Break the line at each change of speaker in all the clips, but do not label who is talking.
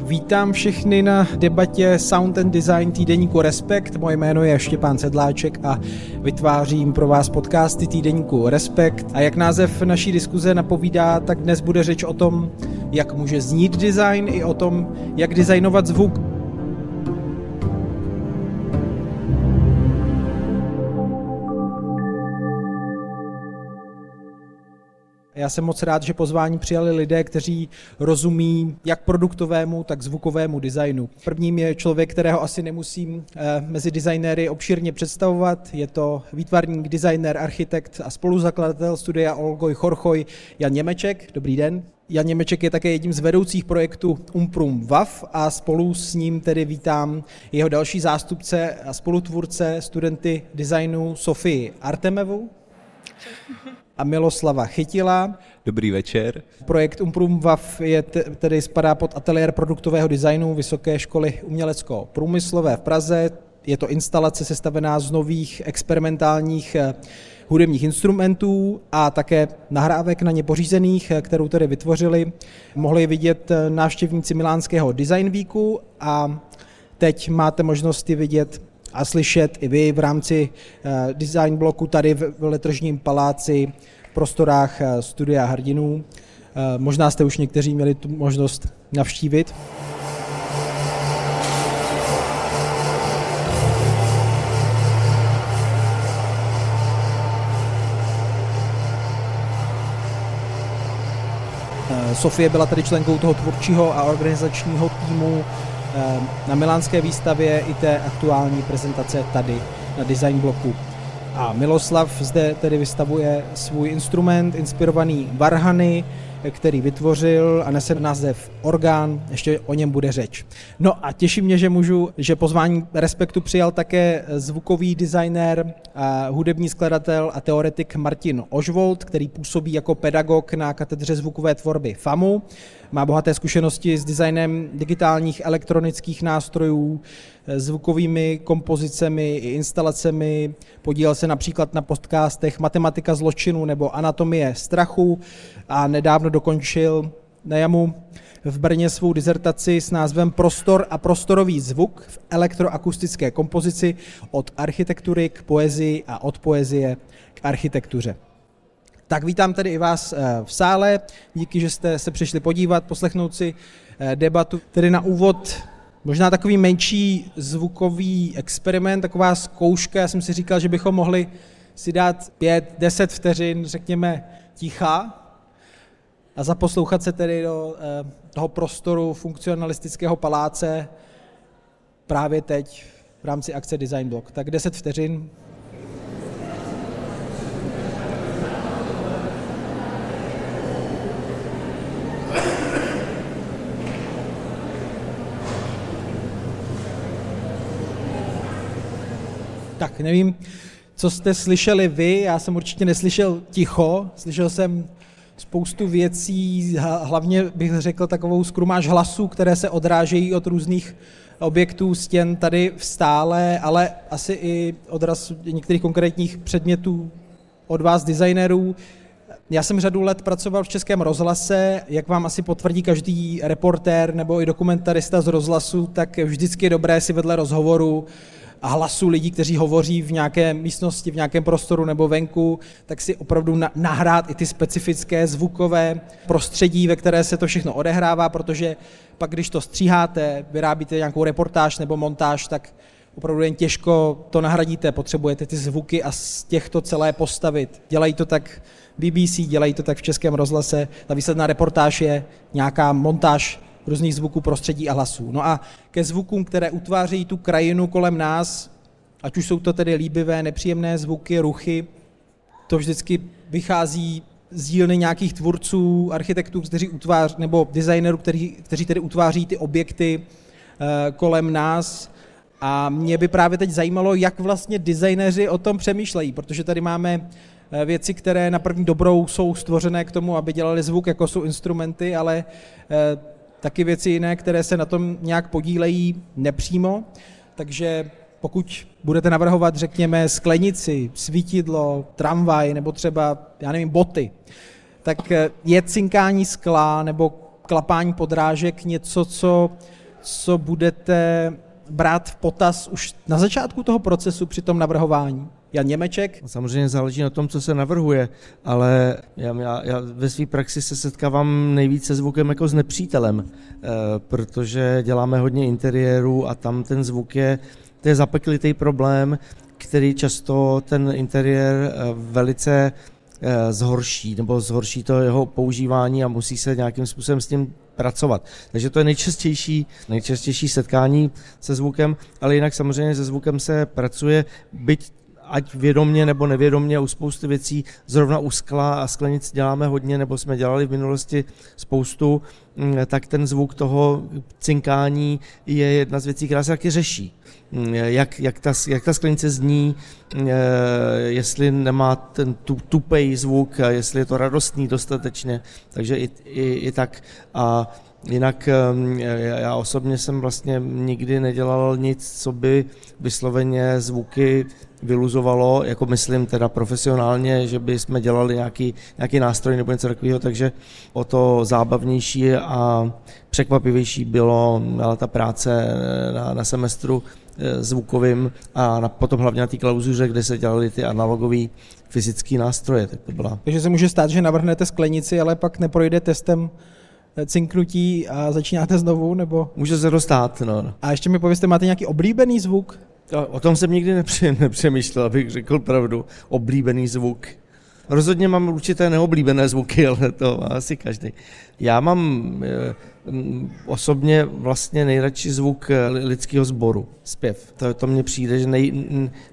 Vítám všechny na debatě Sound and Design týdeníku Respekt. Moje jméno je Štěpán Sedláček a vytvářím pro vás podcasty týdeníku Respekt. A jak název naší diskuze napovídá, tak dnes bude řeč o tom, jak může znít design i o tom, jak designovat zvuk. Já jsem moc rád, že pozvání přijali lidé, kteří rozumí jak produktovému, tak zvukovému designu. Prvním je člověk, kterého asi nemusím eh, mezi designéry obšírně představovat. Je to výtvarník, designer, architekt a spoluzakladatel studia Olgoj Chorchoj Jan Němeček. Dobrý den. Jan Němeček je také jedním z vedoucích projektu Umprum WAF a spolu s ním tedy vítám jeho další zástupce a spolutvůrce studenty designu Sofii Artemevu a Miloslava Chytila.
Dobrý večer.
Projekt Umprum WAF je tedy spadá pod ateliér produktového designu Vysoké školy umělecko-průmyslové v Praze. Je to instalace sestavená z nových experimentálních eh, hudebních instrumentů a také nahrávek na ně pořízených, eh, kterou tedy vytvořili. Mohli vidět eh, návštěvníci Milánského Design Weeku a teď máte možnosti vidět a slyšet i vy v rámci eh, design bloku tady v Letržním paláci v prostorách eh, studia hrdinů. Eh, možná jste už někteří měli tu možnost navštívit. Sofie byla tady členkou toho tvůrčího a organizačního týmu na milánské výstavě i té aktuální prezentace tady na design bloku. A Miloslav zde tedy vystavuje svůj instrument inspirovaný Varhany, který vytvořil a nese název Orgán, ještě o něm bude řeč. No a těší mě, že můžu, že pozvání Respektu přijal také zvukový designer, hudební skladatel a teoretik Martin Ožvold, který působí jako pedagog na katedře zvukové tvorby FAMu. Má bohaté zkušenosti s designem digitálních elektronických nástrojů, zvukovými kompozicemi i instalacemi. Podílel se například na podcastech Matematika zločinu nebo Anatomie strachu a nedávno dokončil na jamu v Brně svou dizertaci s názvem Prostor a prostorový zvuk v elektroakustické kompozici od architektury k poezii a od poezie k architektuře. Tak vítám tedy i vás eh, v sále, díky, že jste se přišli podívat, poslechnout si eh, debatu. Tedy na úvod možná takový menší zvukový experiment, taková zkouška. Já jsem si říkal, že bychom mohli si dát pět, deset vteřin, řekněme, ticha a zaposlouchat se tedy do eh, toho prostoru funkcionalistického paláce právě teď v rámci akce Design Block. Tak 10 vteřin, Tak nevím, co jste slyšeli vy, já jsem určitě neslyšel ticho, slyšel jsem spoustu věcí, hlavně bych řekl takovou skrumáž hlasů, které se odrážejí od různých objektů, stěn tady v stále, ale asi i odraz některých konkrétních předmětů od vás, designérů. Já jsem řadu let pracoval v Českém rozhlase, jak vám asi potvrdí každý reportér nebo i dokumentarista z rozhlasu, tak vždycky je dobré si vedle rozhovoru hlasu lidí, kteří hovoří v nějaké místnosti, v nějakém prostoru nebo venku, tak si opravdu nahrát i ty specifické zvukové prostředí, ve které se to všechno odehrává, protože pak, když to stříháte, vyrábíte nějakou reportáž nebo montáž, tak opravdu jen těžko to nahradíte, potřebujete ty zvuky a z těchto celé postavit. Dělají to tak BBC, dělají to tak v Českém rozhlase, ta výsledná reportáž je nějaká montáž různých zvuků, prostředí a hlasů. No a ke zvukům, které utvářejí tu krajinu kolem nás, ať už jsou to tedy líbivé, nepříjemné zvuky, ruchy, to vždycky vychází z dílny nějakých tvůrců, architektů, kteří utvář, nebo designerů, kteří, kteří tedy utváří ty objekty e, kolem nás. A mě by právě teď zajímalo, jak vlastně designéři o tom přemýšlejí, protože tady máme eh, věci, které na první dobrou jsou stvořené k tomu, aby dělali zvuk, jako jsou instrumenty, ale e, taky věci jiné, které se na tom nějak podílejí nepřímo, takže pokud budete navrhovat, řekněme, sklenici, svítidlo, tramvaj nebo třeba, já nevím, boty, tak eh, je cinkání skla nebo klapání podrážek něco, co, co budete brát v potaz už na začátku toho procesu při tom navrhování? Jan Němeček?
Samozřejmě záleží na tom, co se navrhuje, ale já, já, já ve své praxi se setkávám nejvíce zvukem jako s nepřítelem, e, protože děláme hodně interiérů a tam ten zvuk je, to je zapeklitý problém, který často ten interiér eh, velice eh, zhorší, nebo zhorší to jeho používání a musí se nějakým způsobem s tím pracovat. Takže to je nejčastější, nejčastější setkání se zvukem, ale jinak samozřejmě se zvukem se pracuje, byť ať vědomně nebo nevědomně u spousty věcí, zrovna u skla a sklenic děláme hodně, nebo jsme dělali v minulosti spoustu, mm, tak ten zvuk toho cinkání je jedna z věcí, která se taky řeší. Mm, jak, jak, ta, jak ta sklenice zní, mm, jestli nemá ten tu, tupej zvuk, jestli je to radostný dostatečně, takže i, i, i tak. A Jinak já osobně jsem vlastně nikdy nedělal nic, co by vysloveně zvuky vyluzovalo, jako myslím teda profesionálně, že by jsme dělali nějaký, nějaký nástroj nebo něco takového, takže o to zábavnější a překvapivější bylo ta práce na, na semestru eh, zvukovým a na, potom hlavně na té klauzuře, kde se dělaly ty analogové fyzické nástroje. Tak to byla.
Takže se může stát, že navrhnete sklenici, ale pak neprojde testem cinknutí a začínáte znovu, nebo?
Může se dostat, no.
A ještě mi pověste, máte nějaký oblíbený zvuk?
O tom jsem nikdy nepřemýšlel, abych řekl pravdu. Oblíbený zvuk. Rozhodně mám určité neoblíbené zvuky, ale to má asi každý. Já mám eh, osobně vlastně nejradši zvuk eh, lidského sboru, zpěv. To, to mně přijde, že nej,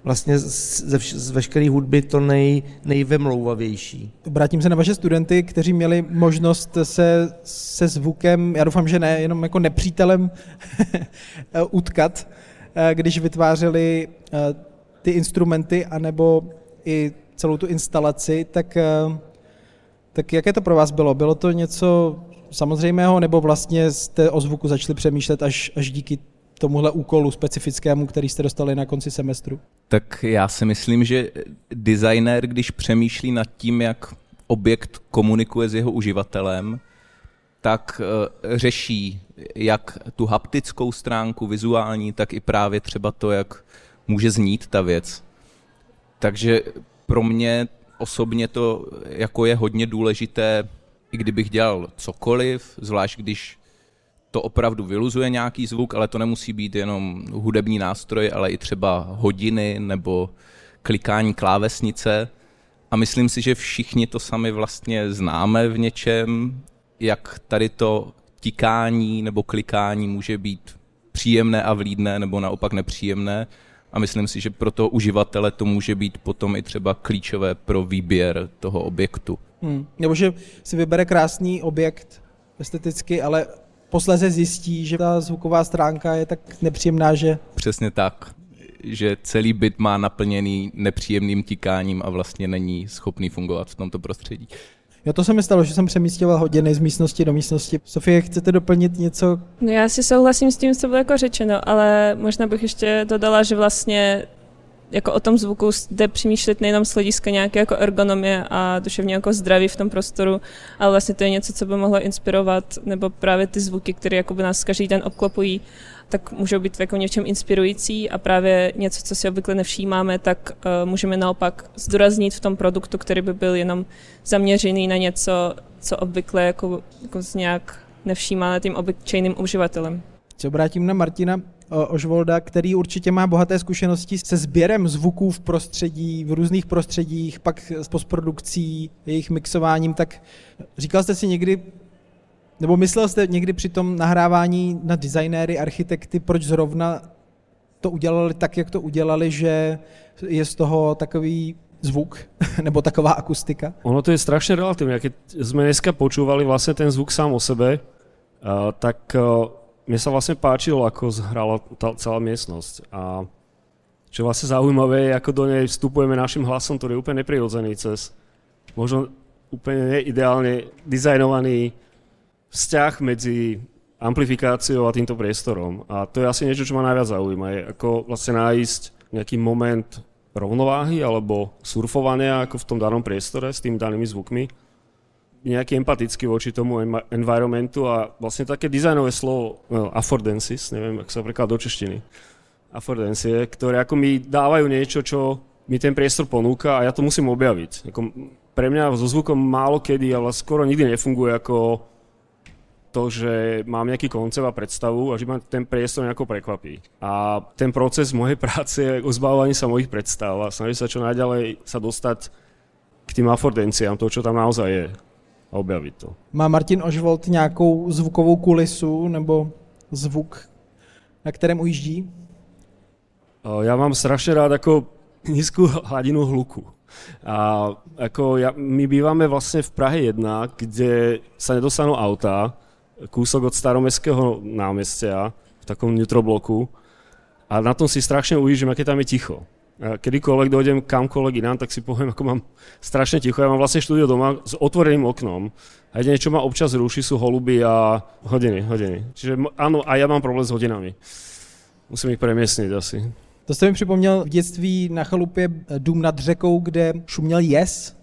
vlastně ze, z veškeré hudby to nej, nejvemlouvavější.
Obrátím se na vaše studenty, kteří měli možnost se se zvukem, já doufám, že ne, jenom jako nepřítelem utkat, když vytvářeli ty instrumenty, anebo i celou tu instalaci, tak, eh, tak jaké to pro vás bylo? Bylo to něco samozřejmého, nebo vlastně jste o zvuku začali přemýšlet až, až díky tomuhle úkolu specifickému, který jste dostali na konci semestru?
Tak já si myslím, že designer, když přemýšlí nad tím, jak objekt komunikuje s jeho uživatelem, tak uh, řeší jak tu haptickou stránku, vizuální, tak i právě třeba to, jak může znít ta věc. Takže pro mě osobně to jako je hodně důležité, i kdybych dělal cokoliv, zvlášť když to opravdu vyluzuje nějaký zvuk, ale to nemusí být jenom hudební nástroj, ale i třeba hodiny nebo klikání klávesnice. A myslím si, že všichni to sami vlastně známe v něčem, jak tady to tikání nebo klikání může být příjemné a vlídné nebo naopak nepříjemné a myslím si, že pro toho uživatele to může být potom i třeba klíčové pro výběr toho objektu.
Hmm. Nebo že si vybere krásný objekt esteticky, ale posléze zjistí, že ta zvuková stránka je tak nepříjemná, že...
Přesně tak že celý byt má naplněný nepříjemným tikáním a vlastně není schopný fungovat v tomto prostředí.
Jo, to se mi stalo, že jsem přemístěval hodiny z místnosti do místnosti. Sofie, chcete doplnit něco?
No já si souhlasím s tím, co bylo jako řečeno, ale možná bych ještě dodala, že vlastně jako o tom zvuku jde přemýšlet nejenom z hlediska nějaké jako ergonomie a duševně jako zdraví v tom prostoru, ale vlastně to je něco, co by mohlo inspirovat, nebo právě ty zvuky, které jako by nás každý den obklopují, tak můžou být jako něčem inspirující a právě něco, co si obvykle nevšímáme, tak uh, můžeme naopak zdůraznit v tom produktu, který by byl jenom zaměřený na něco, co obvykle jako, jako nějak nevšímáme tím obyčejným uživatelem.
Se obrátím na Martina Ožvolda, který určitě má bohaté zkušenosti se sběrem zvuků v prostředí, v různých prostředích, pak s postprodukcí, jejich mixováním, tak říkal jste si někdy, nebo myslel jste někdy při tom nahrávání na designéry, architekty, proč zrovna to udělali tak, jak to udělali, že je z toho takový zvuk nebo taková akustika?
Ono to je strašně relativně. Keď jsme dneska počúvali vlastně ten zvuk sám o sebe, tak uh, mne sa vlastne páčilo, ako zhrala tá celá miestnosť. A čo je vlastne zaujímavé, je, ako do nej vstupujeme našim hlasom, ktorý je úplne neprirodzený cez možno úplne neideálne dizajnovaný vzťah medzi amplifikáciou a týmto priestorom. A to je asi niečo, čo ma najviac zaujíma. Je ako vlastne nájsť nejaký moment rovnováhy alebo surfovania ako v tom danom priestore s tými danými zvukmi nejaký empatický voči tomu environmentu a vlastne také dizajnové slovo well, affordances, neviem, ako sa prekladá do češtiny, affordancie, ktoré ako mi dávajú niečo, čo mi ten priestor ponúka a ja to musím objaviť. Ako pre mňa so zvukom málo kedy, ale skoro nikdy nefunguje ako to, že mám nejaký koncept a predstavu a že ma ten priestor nejako prekvapí. A ten proces mojej práce je o zbavovaní sa mojich predstav a snažím sa čo najďalej sa dostať k tým afordenciám, to, čo tam naozaj je a objavit to.
Má Martin Ožvolt nějakou zvukovou kulisu nebo zvuk, na kterém ujíždí?
Já mám strašně rád jako nízkou hladinu hluku. A jako ja, my býváme vlastně v Prahe 1, kde sa nedostanú auta, kúsok od staromestského námestia, v takom nitrobloku. A na tom si strašne ujíždím, aké tam je ticho kedykoľvek dojdem kamkoľvek inám, tak si poviem, ako mám strašne ticho. Ja mám vlastne štúdio doma s otvoreným oknom a jediné, čo ma občas ruší, sú holuby a hodiny, hodiny. Čiže áno, a ja mám problém s hodinami. Musím ich premiesniť asi.
To jste mi připomněl v dětství na chalupě dům nad řekou, kde šuměl jes.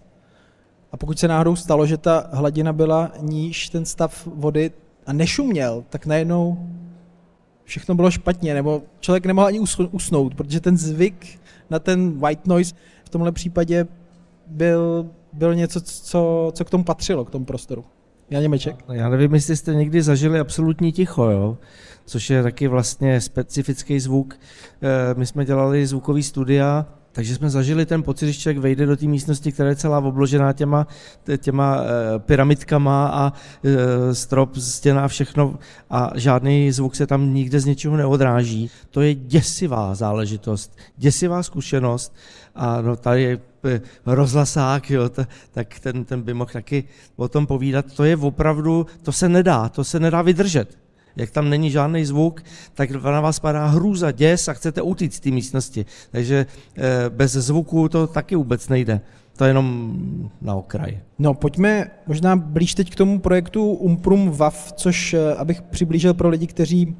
A pokud se náhodou stalo, že ta hladina byla níž, ten stav vody, a nešuměl, tak najednou všechno bylo špatně, nebo člověk nemohl ani usnout, protože ten zvyk na ten white noise v tomhle případě byl, byl něco, co, co k tomu patřilo, k tomu prostoru. Já Němeček.
Já nevím, jestli jste někdy zažili absolutní ticho, jo? což je taky vlastně specifický zvuk. Eh, my jsme dělali zvukový studia takže jsme zažili ten pocit, když člověk vejde do té místnosti, která je celá obložená těma, těma e, pyramidkama a e, strop, stěna a všechno a žádný zvuk se tam nikde z něčeho neodráží. To je děsivá záležitost, děsivá zkušenost a no, tady je eh, rozhlasák, jo, tak ten, ten by mohl taky o tom povídat. To je opravdu, to se nedá, to se nedá vydržet jak tam není žádný zvuk, tak na vás padá hrůza, děs a chcete utíct z té místnosti. Takže eh, bez zvuku to taky vůbec nejde. To je jenom na okraj.
No, pojďme možná blíž teď k tomu projektu Umprum VAF, což eh, abych přiblížil pro lidi, kteří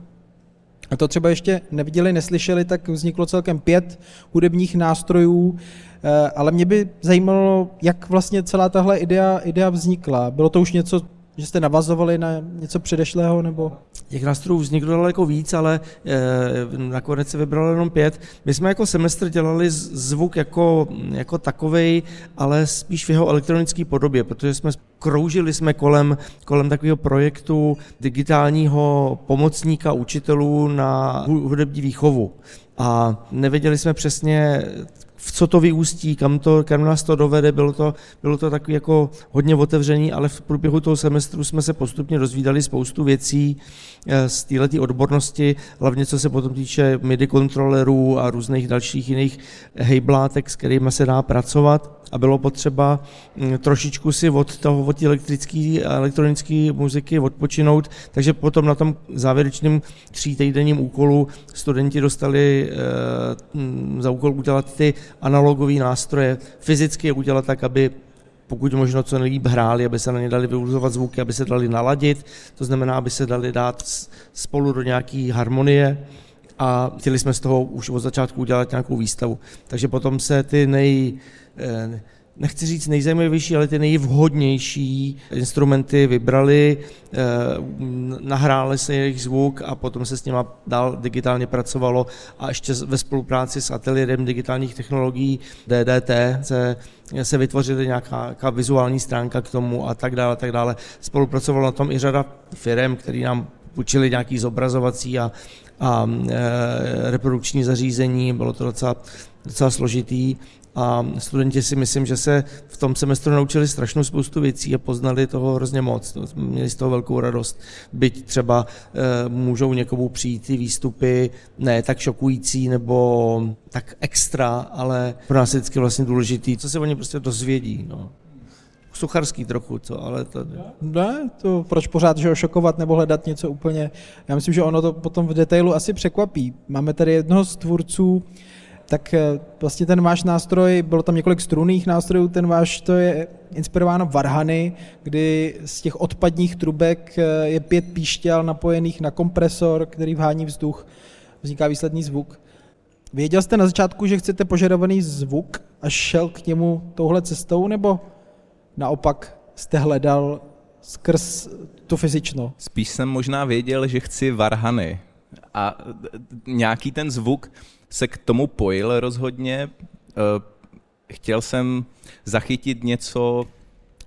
a to třeba ještě neviděli, neslyšeli, tak vzniklo celkem pět hudebních nástrojů, eh, ale mě by zajímalo, jak vlastně celá tahle idea, idea vznikla. Bylo to už něco, že jste navazovali na něco předešlého, nebo?
Těch nástrojů vzniklo daleko víc, ale e, nakonec se vybralo jenom pět. My jsme jako semestr dělali zvuk jako, jako takovej, ale spíš v jeho elektronické podobě, protože jsme kroužili jsme kolem, kolem takového projektu digitálního pomocníka učitelů na hudební výchovu. A nevěděli jsme přesně, v co to vyústí, kam, to, kam nás to dovede, bylo to, bylo to takový jako hodně otevřený, ale v průběhu toho semestru jsme se postupně dozvídali spoustu věcí z této odbornosti, hlavně co se potom týče MIDI kontrolerů a různých dalších jiných hejblátek, s kterými se dá pracovat. A bylo potřeba mm, trošičku si od toho, od elektrické a elektronické muziky odpočinout, takže potom na tom závěrečném tří týdenním úkolu studenti dostali e, za úkol udělat ty analogové nástroje, fyzicky je udělat tak, aby pokud možno co nejlíp hráli, aby se na ně dali vyuzovat zvuky, aby se dali naladit, to znamená, aby se dali dát spolu do nějaké harmonie a chtěli jsme z toho už od začátku udělat nějakou výstavu. Takže potom se ty nej, eh, nechci říct nejzajímavější, ale ty nejvhodnější instrumenty vybrali, eh, nahráli se jejich zvuk a potom se s nima dál digitálně pracovalo a ještě ve spolupráci s ateliérem digitálních technologií DDT se, se vytvořily nějaká, nějaká vizuální stránka k tomu a tak dále, tak dále. Spolupracovalo na tom i řada firm, který nám půjčili nějaký zobrazovací a, a e, reprodukční zařízení, bylo to docela, docela složitý a studenti si myslím, že se v tom semestru naučili strašnou spoustu věcí a poznali toho hrozně moc. Měli z toho velkou radost. Byť třeba e, můžou někomu přijít ty výstupy ne tak šokující nebo tak extra, ale pro nás je vždycky vlastně důležitý, co se oni prostě dozvědí. No sucharský trochu, co, ale to...
Ne, to proč pořád, že šokovat nebo hledat něco úplně... Já myslím, že ono to potom v detailu asi překvapí. Máme tady jednoho z tvůrců, tak eh, vlastně ten váš nástroj, bylo tam několik strunných nástrojů, ten váš to je inspirováno varhany, kdy z těch odpadních trubek eh, je pět píšťal napojených na kompresor, který vhání vzduch, vzniká výsledný zvuk. Věděl jste na začátku, že chcete požadovaný zvuk a šel k němu touhle cestou, nebo naopak jste hledal skrz to fyzično?
Spíš jsem možná věděl, že chci varhany. A nějaký ten zvuk se k tomu pojil rozhodně. Eh, chtěl jsem zachytit něco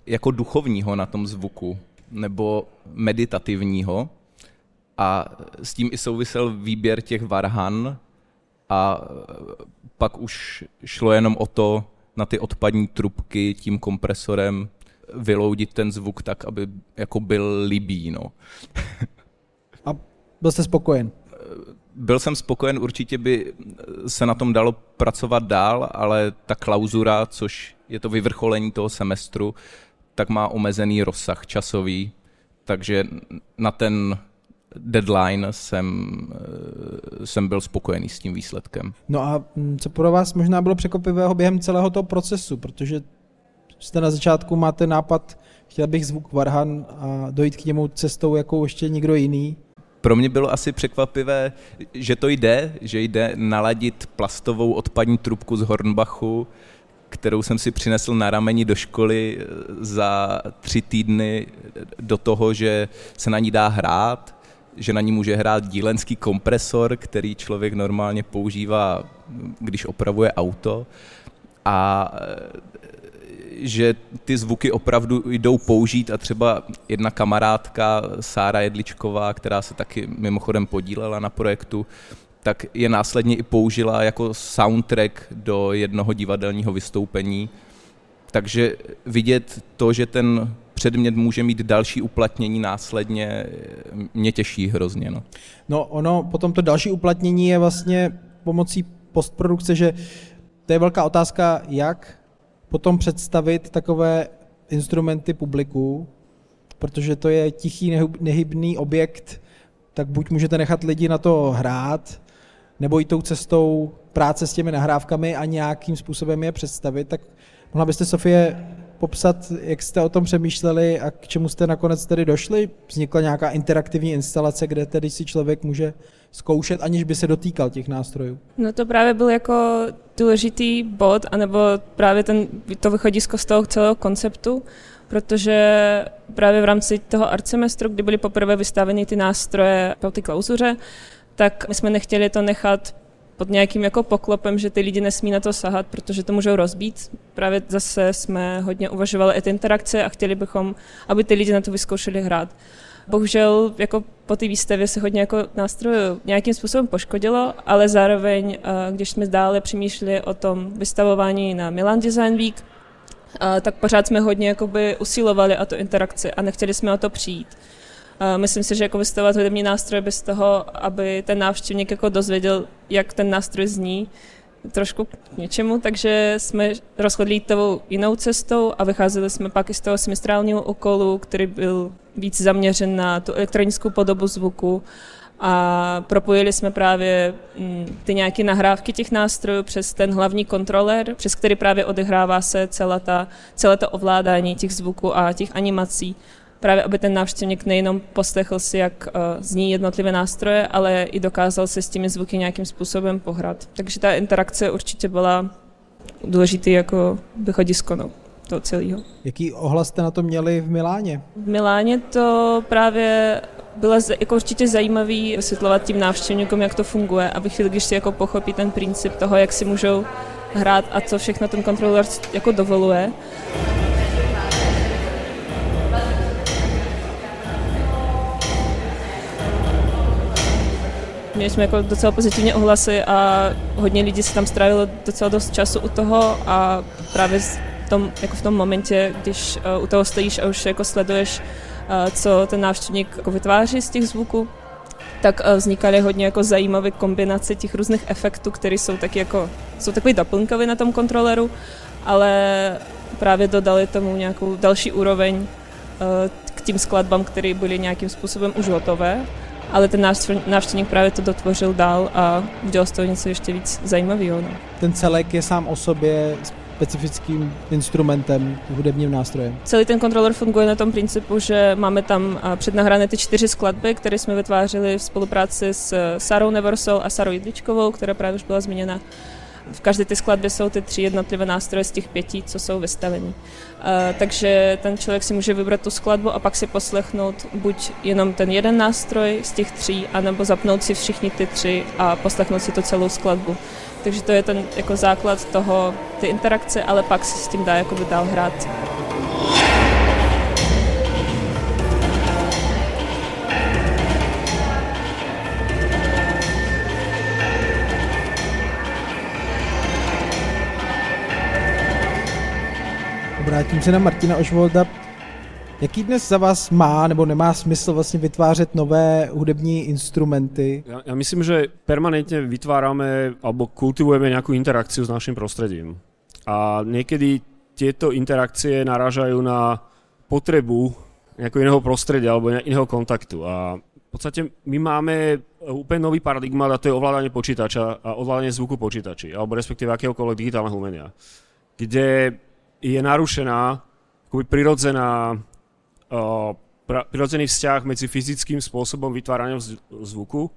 jako duchovního na tom zvuku, nebo meditativního. A s tím i souvisel výběr těch varhan a pak už šlo jenom o to na ty odpadní trubky tím kompresorem vyloudit ten zvuk tak, aby jako byl libý. No.
A byl jste spokojen?
Byl jsem spokojen, určitě by se na tom dalo pracovat dál, ale ta klauzura, což je to vyvrcholení toho semestru, tak má omezený rozsah časový, takže na ten deadline jsem, jsem byl spokojený s tím výsledkem.
No a mm, co pro vás možná bylo překvapivého během celého toho procesu, protože jste na začátku máte nápad, chtěl bych zvuk Varhan a dojít k němu cestou jako ještě nikdo jiný.
Pro mě bylo asi překvapivé, že to jde, že jde naladit plastovou odpadní trubku z Hornbachu, kterou jsem si přinesl na rameni do školy eh, za tři týdny do toho, že se na ní dá hrát, že na ní může hrát dílenský kompresor, který člověk normálně používá, když opravuje auto. A že ty zvuky opravdu jdou použít a třeba jedna kamarádka, Sára Jedličková, která se taky mimochodem podílela na projektu, tak je následně i použila jako soundtrack do jednoho divadelního vystoupení. Takže vidět to, že ten předmět může mít další uplatnění následně, mě těší hrozně. No,
no ono, potom to další uplatnění je vlastně pomocí postprodukce, že to je velká otázka, jak potom představit takové instrumenty publiku, protože to je tichý, nehybný objekt, tak buď můžete nechat lidi na to hrát, nebo jít tou cestou práce s těmi nahrávkami a nějakým způsobem je představit, tak mohla byste, Sofie, popsat, jak jste o tom přemýšleli a k čemu jste nakonec tedy došli? Vznikla nějaká interaktivní instalace, kde tedy si člověk může zkoušet, aniž by se dotýkal těch nástrojů?
No to právě byl jako důležitý bod, anebo právě ten, to vychodisko z toho celého konceptu, protože právě v rámci toho art semestru, kdy byly poprvé vystaveny ty nástroje po ty klauzuře, tak my jsme nechtěli to nechat pod nějakým jako poklopem, že ty lidi nesmí na to sahat, protože to můžou rozbít. Právě zase jsme hodně uvažovali ty interakce a chtěli bychom, aby ty lidi na to vyzkoušeli hrát. Bohužel jako po té výstavě se hodně jako nástrojů nějakým způsobem poškodilo, ale zároveň, eh, když jsme dále přemýšleli o tom vystavování na Milan Design Week, eh, tak pořád jsme hodně jakoby usilovali o tu interakci a nechtěli jsme o to přijít. Eh, myslím si, že jako vystavovat hudební nástroj bez toho, aby ten návštěvník jako dozvěděl, jak ten nástroj zní, trošku k něčemu, takže jsme rozhodli tou jinou cestou a vycházeli jsme pak i z toho semestrálního úkolu, který byl víc zaměřen na tu elektronickou podobu zvuku a propojili jsme právě mm, ty nějaké nahrávky těch nástrojů přes ten hlavní kontroler, přes který právě odehrává se celá ta, celé to ovládání těch zvuků a těch animací právě aby ten návštěvník nejenom poslechl si, jak uh, zní jednotlivé nástroje, ale i dokázal se s těmi zvuky nějakým způsobem pohrát. Takže ta interakce určitě byla důležitý jako vychodisko no, toho celého.
Jaký ohlas jste na to měli v Miláně?
V Miláně to právě bylo jako určitě zajímavý vysvětlovat tím návštěvníkům, jak to funguje, aby chvíli, když si jako pochopí ten princip toho, jak si můžou hrát a co všechno ten kontroler jako dovoluje. Měli jsme jako docela pozitivní ohlasy a hodně lidí se tam strávilo docela dost času u toho a právě tom, jako v tom momentě, když uh, u toho stojíš a už jako sleduješ, uh, co ten návštěvník jako vytváří z těch zvuků, tak uh, vznikaly hodně jako zajímavé kombinace těch různých efektů, které jsou taky jako, jsou takový doplňkové na tom kontroleru, ale právě dodali tomu nějakou další úroveň k tím skladbám, které byly nějakým způsobem už hotové ale ten návštěvník právě to dotvořil dál a udělal z toho něco ještě víc zajímavého. No.
Ten celek je sám o sobě specifickým instrumentem, hudebním nástrojem.
Celý ten kontroler funguje na tom principu, že máme tam přednahrané ty čtyři skladby, které jsme vytvářeli v spolupráci s Sarou Neversol a Sarou Jidličkovou, která právě už byla zmíněna. v každé té skladbě jsou ty tři jednotlivé nástroje z těch pěti, co jsou vystavení. Uh, takže ten člověk si může vybrat tu skladbu a pak si poslechnout buď jenom ten jeden nástroj z těch tří, anebo zapnout si všichni ty tři a poslechnout si tu celou skladbu. Takže to je ten jako základ toho, ty interakce, ale pak si s tím dá jakoby dál hrát.
Obrátím se na Martina Ožvolda. Jaký dnes za vás má nebo nemá smysl vlastně vytvářet nové hudební instrumenty?
Ja, ja myslím, že permanentne vytvárame alebo kultivujeme nejakú interakciu s našim prostredím. A niekedy tieto interakcie narážajú na potrebu nejakého iného prostredia alebo iného kontaktu. A v podstate my máme úplne nový paradigmat a to je ovládanie počítača a ovládanie zvuku počítači alebo respektíve akéhokoľvek digitálneho umenia, kde je narušená prirodzená, prirodzený vzťah medzi fyzickým spôsobom vytvárania zvuku,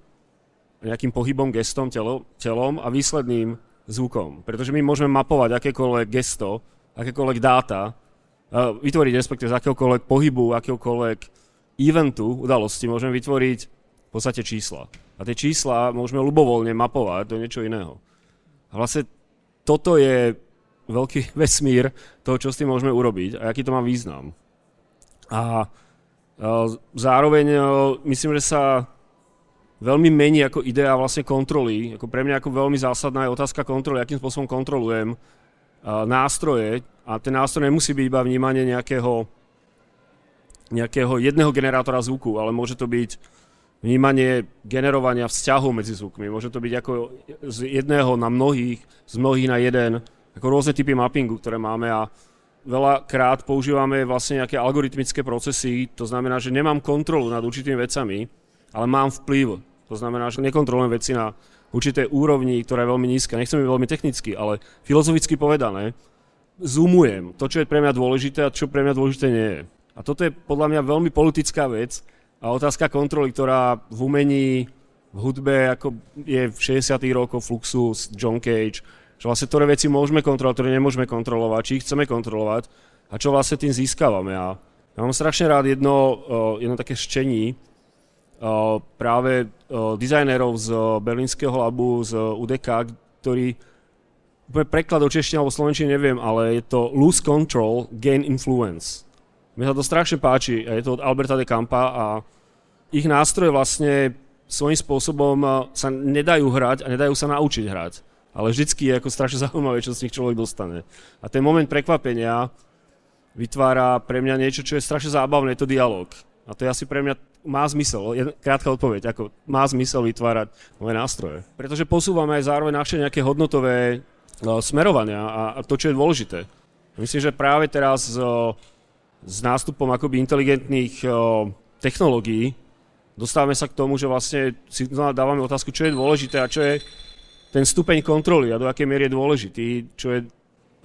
nejakým pohybom, gestom, telo, telom a výsledným zvukom. Pretože my môžeme mapovať akékoľvek gesto, akékoľvek dáta, uh, vytvoriť respektíve z akéhokoľvek pohybu, akéhokoľvek eventu, udalosti, môžeme vytvoriť v podstate čísla. A tie čísla môžeme ľubovoľne mapovať do niečo iného. A vlastne toto je veľký vesmír toho, čo s tým môžeme urobiť a aký to má význam. A zároveň myslím, že sa veľmi mení ako idea vlastne kontroly. Ako pre mňa ako veľmi zásadná je otázka kontroly, akým spôsobom kontrolujem nástroje a ten nástroj nemusí byť iba vnímanie nejakého, nejakého jedného generátora zvuku, ale môže to byť vnímanie generovania vzťahov medzi zvukmi. Môže to byť ako z jedného na mnohých, z mnohých na jeden ako rôzne typy mappingu, ktoré máme a veľakrát používame vlastne nejaké algoritmické procesy, to znamená, že nemám kontrolu nad určitými vecami, ale mám vplyv. To znamená, že nekontrolujem veci na určitej úrovni, ktorá je veľmi nízka. Nechcem byť veľmi technicky, ale filozoficky povedané, zoomujem to, čo je pre mňa dôležité a čo pre mňa dôležité nie je. A toto je podľa mňa veľmi politická vec a otázka kontroly, ktorá v umení, v hudbe, ako je v 60. rokoch Fluxus, John Cage, že vlastne ktoré veci môžeme kontrolovať, ktoré nemôžeme kontrolovať, či ich chceme kontrolovať a čo vlastne tým získavame. A ja mám strašne rád jedno, uh, jedno také ščení uh, práve uh, dizajnerov z Berlínskeho labu, z UDK, ktorý úplne preklad do češtiny alebo slovenčiny neviem, ale je to lose control, gain influence. Mne sa to strašne páči, je to od Alberta de Campa a ich nástroje vlastne svojím spôsobom sa nedajú hrať a nedajú sa naučiť hrať ale vždycky je ako strašne zaujímavé, čo z nich človek dostane. A ten moment prekvapenia vytvára pre mňa niečo, čo je strašne zábavné, je to dialog. A to je asi pre mňa má zmysel, krátka odpoveď, ako má zmysel vytvárať nové nástroje. Pretože posúvame aj zároveň naše nejaké hodnotové uh, smerovania a, to, čo je dôležité. Myslím, že práve teraz uh, s nástupom akoby inteligentných uh, technológií dostávame sa k tomu, že vlastne si dávame otázku, čo je dôležité a čo je ten stupeň kontroly a do akej miery je dôležitý, čo je,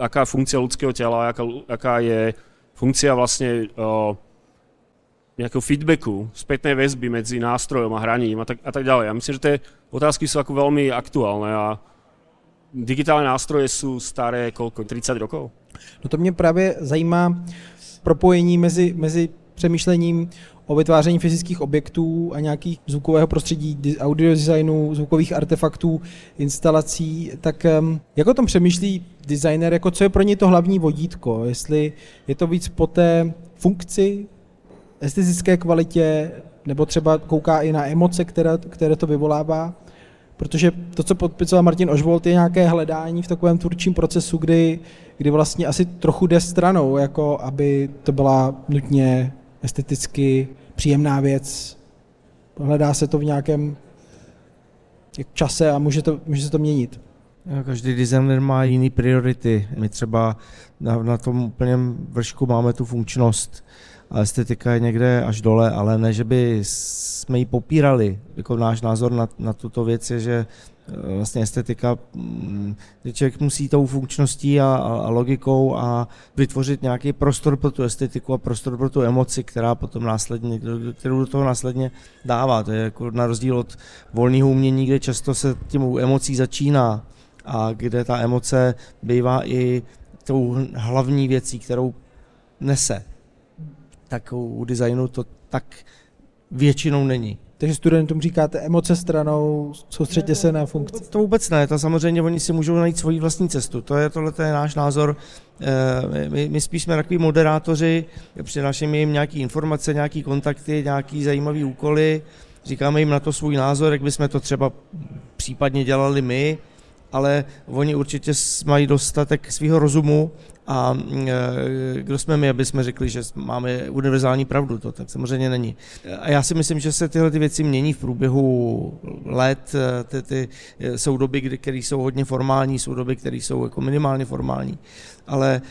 aká funkcia ľudského tela, aká, aká je funkcia vlastne o, nejakého feedbacku, spätnej väzby medzi nástrojom a hraním a tak, a tak ďalej. Ja myslím, že tie otázky sú ako veľmi aktuálne a digitálne nástroje sú staré koľko, 30 rokov?
No to mě právě zajímá propojení mezi, mezi přemýšlením o vytváření fyzických objektů a nějakých zvukového prostředí, audio designu, zvukových artefaktů, instalací, tak jak o tom přemýšlí designer, jako co je pro ně to hlavní vodítko, jestli je to víc po té funkci, estetické kvalitě, nebo třeba kouká i na emoce, které, které to vyvolává, protože to, co podpisoval Martin Ožvolt, je nějaké hledání v takovém tvůrčím procesu, kdy, kdy vlastně asi trochu jde stranou, jako aby to byla nutně esteticky příjemná věc. Hledá se to v nějakém čase a může, to, může se to měnit.
Každý designer má jiný priority. My třeba na, na tom úplném vršku máme tu funkčnost a estetika je někde až dole, ale ne, že by jsme ji popírali. Jako náš názor na, na tuto věc je, že vlastně estetika, mm, že člověk musí tou funkčností a, a logikou a vytvořit nějaký prostor pro tu estetiku a prostor pro tu emoci, která potom následně, kterou do toho následně dává. To je jako na rozdíl od volného umění, kde často se tím emocí začíná a kde ta emoce bývá i tou hlavní věcí, kterou nese. Tak u designu to tak většinou není.
Takže studentům říkáte emoce stranou, soustředě se na funkci.
To vůbec ne, to samozřejmě oni si můžou najít svoji vlastní cestu. To je tohle je náš názor. Eh, my, my spíš jsme takový moderátoři, přinášíme jim nějaké informace, nějaké kontakty, nějaké zajímavé úkoly, říkáme jim na to svůj názor, jak bychom to třeba případně dělali my, ale oni určitě mají dostatek svého rozumu a e, kdo jsme my, aby jsme řekli, že máme univerzální pravdu, to tak samozřejmě není. A já si myslím, že se tyhle ty věci mění v průběhu let, e, ty, ty, e, jsou doby, které jsou hodně formální, jsou doby, které jsou jako minimálně formální, ale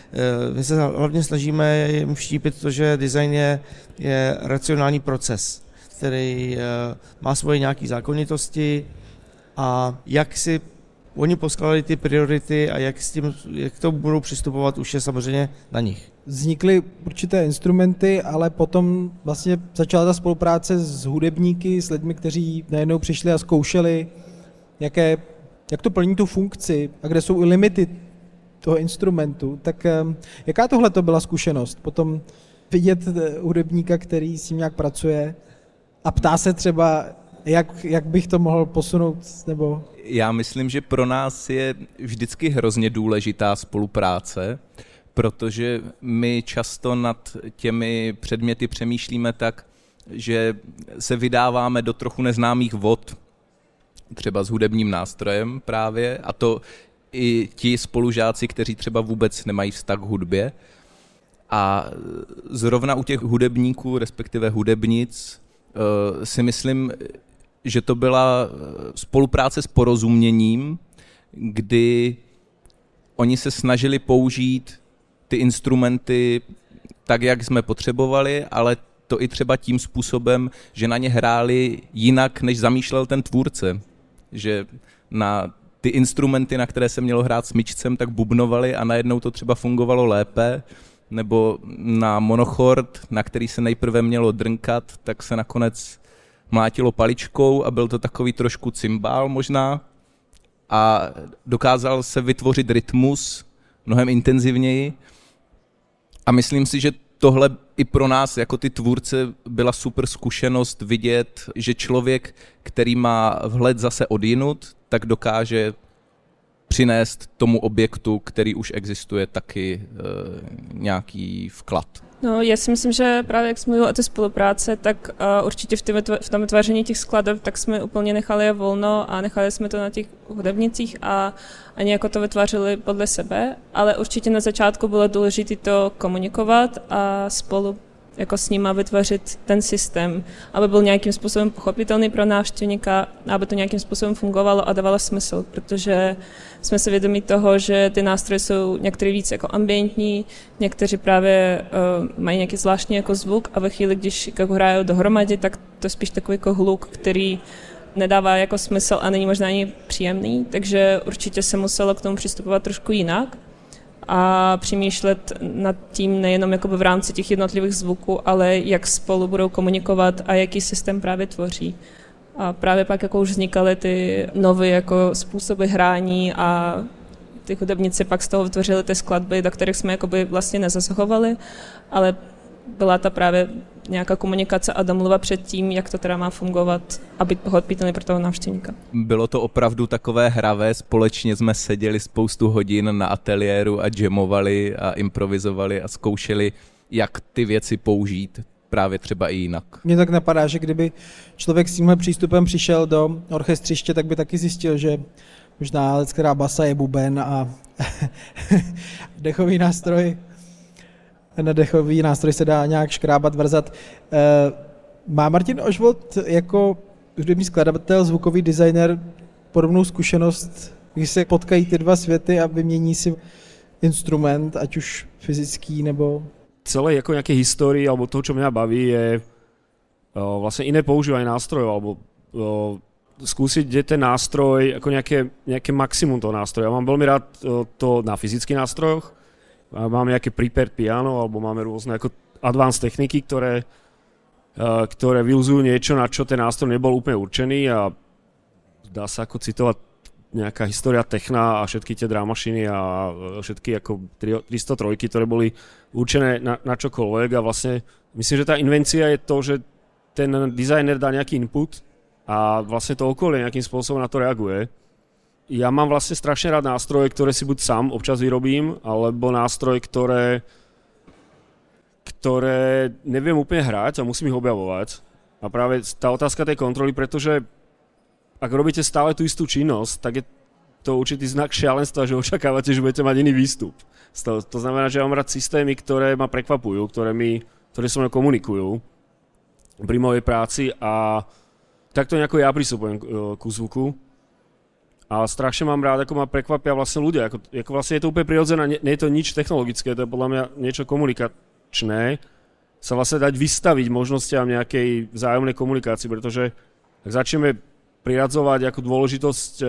my se hlavně snažíme jim vštípit to, že design je, je racionální proces, který má svoje nějaké zákonitosti. A jak si oni poskládali ty priority a jak, s tím, jak to budou přistupovat, už je samozřejmě na nich.
Vznikly určité instrumenty, ale potom vlastně začala ta spolupráce s hudebníky, s lidmi, kteří najednou přišli a zkoušeli, jaké, jak to plní tu funkci a kde jsou i limity toho instrumentu. Tak jaká tohle to byla zkušenost? Potom vidět eh, hudebníka, který s tím nějak pracuje a ptá se třeba, jak, jak bych to mohl posunout, nebo
já myslím, že pro nás je vždycky hrozně důležitá spolupráce, protože my často nad těmi předměty přemýšlíme tak, že se vydáváme do trochu neznámých vod, třeba s hudebním nástrojem právě, a to i ti spolužáci, kteří třeba vůbec nemají vztah k hudbě. A zrovna u těch hudebníků, respektive hudebnic, eh, si myslím, že to byla eh, spolupráce s porozuměním, kdy oni se snažili použít ty instrumenty tak, jak jsme potřebovali, ale to i třeba tím způsobem, že na ně hráli jinak, než zamýšlel ten tvůrce. Že na ty instrumenty, na které se mělo hrát smyčcem, tak bubnovali a najednou to třeba fungovalo lépe, nebo na monochord, na který se nejprve mělo drnkat, tak se nakonec mlátilo paličkou a byl to takový trošku cymbál možná a dokázal se vytvořit rytmus mnohem intenzivněji a myslím si, že tohle i pro nás jako ty tvůrce byla super zkušenost vidět, že člověk, který má vhled zase odjinut, tak dokáže přinést tomu objektu, který už existuje, taky e, nějaký vklad.
No, já si myslím, že právě jak jsme mluvili o té spolupráce, tak uh, určitě v, tým, v tom vytváření těch skladeb, tak jsme úplně nechali je volno a nechali jsme to na těch hudebnicích a ani jako to vytvářeli podle sebe, ale určitě na začátku bylo důležité to komunikovat a spolu jako s nima vytvořit ten systém, aby byl nějakým způsobem pochopitelný pro návštěvníka, aby to nějakým způsobem fungovalo a dávalo smysl, protože jsme si vědomí toho, že ty nástroje jsou některé víc jako ambientní, někteří právě uh, mají nějaký zvláštní jako zvuk a ve chvíli, když jako hrajou dohromady, tak to je spíš takový jako hluk, který nedává jako smysl a není možná ani příjemný, takže určitě se muselo k tomu přistupovat trošku jinak a přemýšlet nad tím nejenom jakoby v rámci těch jednotlivých zvuků, ale jak spolu budou komunikovat a jaký systém právě tvoří. A právě pak jako už vznikaly ty nové jako způsoby hrání a ty hudebníci pak z toho vytvořili ty skladby, do kterých jsme jakoby vlastně nezasahovali, ale byla ta právě nějaká komunikace a domluva před tím, jak to teda má fungovat a být pohodpitelný pro toho návštěvníka.
Bylo to opravdu takové hravé, společně jsme seděli spoustu hodin na ateliéru a jamovali a improvizovali a zkoušeli, jak ty věci použít právě třeba i jinak.
Mně tak napadá, že kdyby člověk s tímhle přístupem přišel do orchestřiště, tak by taky zjistil, že možná která basa je buben a dechový nástroj na dechový nástroj se dá nějak škrábat, vrzat. Eh, má Martin Ožvold jako hudební skladatel, zvukový designer podobnou zkušenost, když se potkají ty dva světy a vymění si instrument, ať už fyzický nebo...
Celé jako nějaké historii, alebo toho, čo mě baví, je o, vlastně iné používání nástrojů, alebo o, skúsiť, kde ten nástroj, jako nějaké, nějaké maximum toho nástroje. Já mám velmi rád to na fyzických nástrojoch, máme nejaké prepared piano, alebo máme rôzne ako advanced techniky, ktoré, ktoré vyluzujú niečo, na čo ten nástroj nebol úplne určený a dá sa ako citovať nejaká história techna a všetky tie drámašiny a všetky ako 303, ktoré boli určené na, na čokoľvek a vlastne myslím, že tá invencia je to, že ten designer dá nejaký input a vlastne to okolie nejakým spôsobom na to reaguje. Ja mám vlastne strašne rád nástroje, ktoré si buď sám občas vyrobím, alebo nástroje, ktoré, ktoré neviem úplne hrať a musím ich objavovať. A práve tá otázka tej kontroly, pretože ak robíte stále tú istú činnosť, tak je to určitý znak šialenstva, že očakávate, že budete mať iný výstup. To, to znamená, že ja mám rád systémy, ktoré ma prekvapujú, ktoré, mi, ktoré so mnou komunikujú pri mojej práci a takto nejako ja pristupujem ku zvuku. A strašne mám rád, ako ma prekvapia vlastne ľudia. Ako, ako vlastne je to úplne prirodzené, nie, nie je to nič technologické, to je podľa mňa niečo komunikačné. Sa vlastne dať vystaviť možnostiam nejakej vzájomnej komunikácii, pretože ak začneme priradzovať ako dôležitosť e,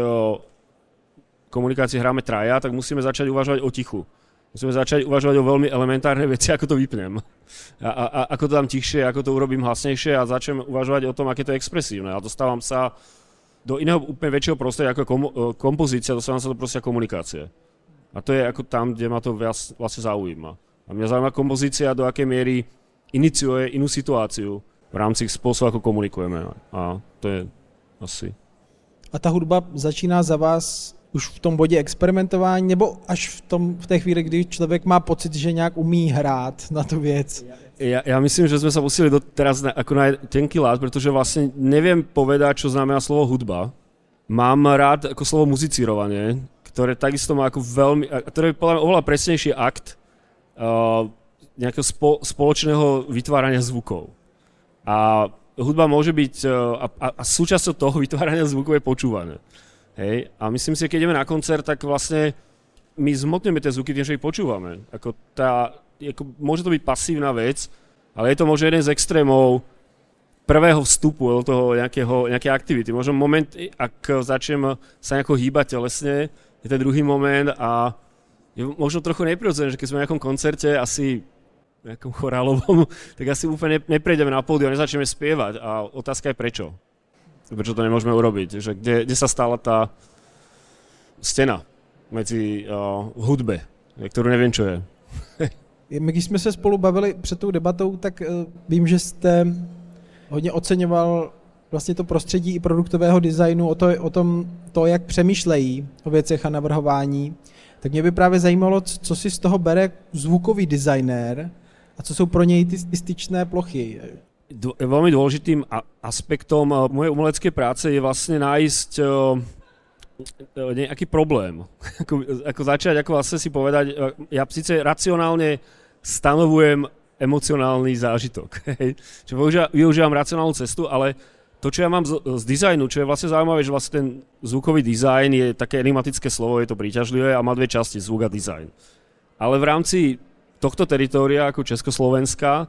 komunikácie hráme traja, tak musíme začať uvažovať o tichu. Musíme začať uvažovať o veľmi elementárne veci, ako to vypnem. A, a, a ako to dám tichšie, ako to urobím hlasnejšie a začnem uvažovať o tom, aké to je expresívne. A dostávam sa do iného úplne väčšieho prostredia ako kom, e, kompozícia, dostávam sa do prostredia komunikácie. A to je ako tam, kde ma to viac vlastne zaujíma. A mňa zaujíma kompozícia, do akej miery iniciuje inú situáciu v rámci spôsobu, ako komunikujeme. A to je asi.
A ta hudba začíná za vás už v tom bodě experimentování, nebo až v, tom, v té chvíli, kdy člověk má pocit, že nějak umí hrát na tu věc?
Ja, ja myslím, že sme sa museli do, teraz na, ako na tenký lát, pretože vlastne neviem povedať, čo znamená slovo hudba. Mám rád ako slovo muzicírovanie, ktoré takisto má ako veľmi, ktoré je podľa mňa oveľa presnejší akt uh, nejakého spo, spoločného vytvárania zvukov. A hudba môže byť, uh, a, a, a súčasťou toho vytvárania zvukov je počúvanie. Hej? A myslím si, keď ideme na koncert, tak vlastne my zmotneme tie zvuky tým, že ich počúvame. Ako tá, ako, môže to byť pasívna vec, ale je to možno jeden z extrémov prvého vstupu do toho nejakého, nejaké aktivity. Možno moment, ak začnem sa nejako hýbať telesne, je ten druhý moment a je možno trochu neprirodzené, že keď sme na nejakom koncerte asi nejakom chorálovom, tak asi úplne neprejdeme na pódium a nezačneme spievať. A otázka je prečo prečo to nemôžeme urobiť, že kde, kde sa stala tá stena medzi uh, hudbe, ktorú neviem, čo je.
My když jsme se spolu bavili před tou debatou, tak uh, vím, že jste hodně oceňoval vlastně to prostředí i produktového designu, o, to, o tom, to, jak přemýšlejí o věcech a navrhování. Tak mě by právě zajímalo, co si z toho bere zvukový designér a co jsou pro něj ty styčné plochy
veľmi dôležitým aspektom eh, mojej umeleckej práce je vlastne nájsť eh, nejaký problém. ako, ako začať, ako vlastne si povedať, eh, ja síce racionálne stanovujem emocionálny zážitok. Čiže využívam, využívam racionálnu cestu, ale to, čo ja mám z, z dizajnu, čo je vlastne zaujímavé, že vlastne ten zvukový dizajn je také enigmatické slovo, je to príťažlivé a má dve časti, zvuk a dizajn. Ale v rámci tohto teritória ako Československa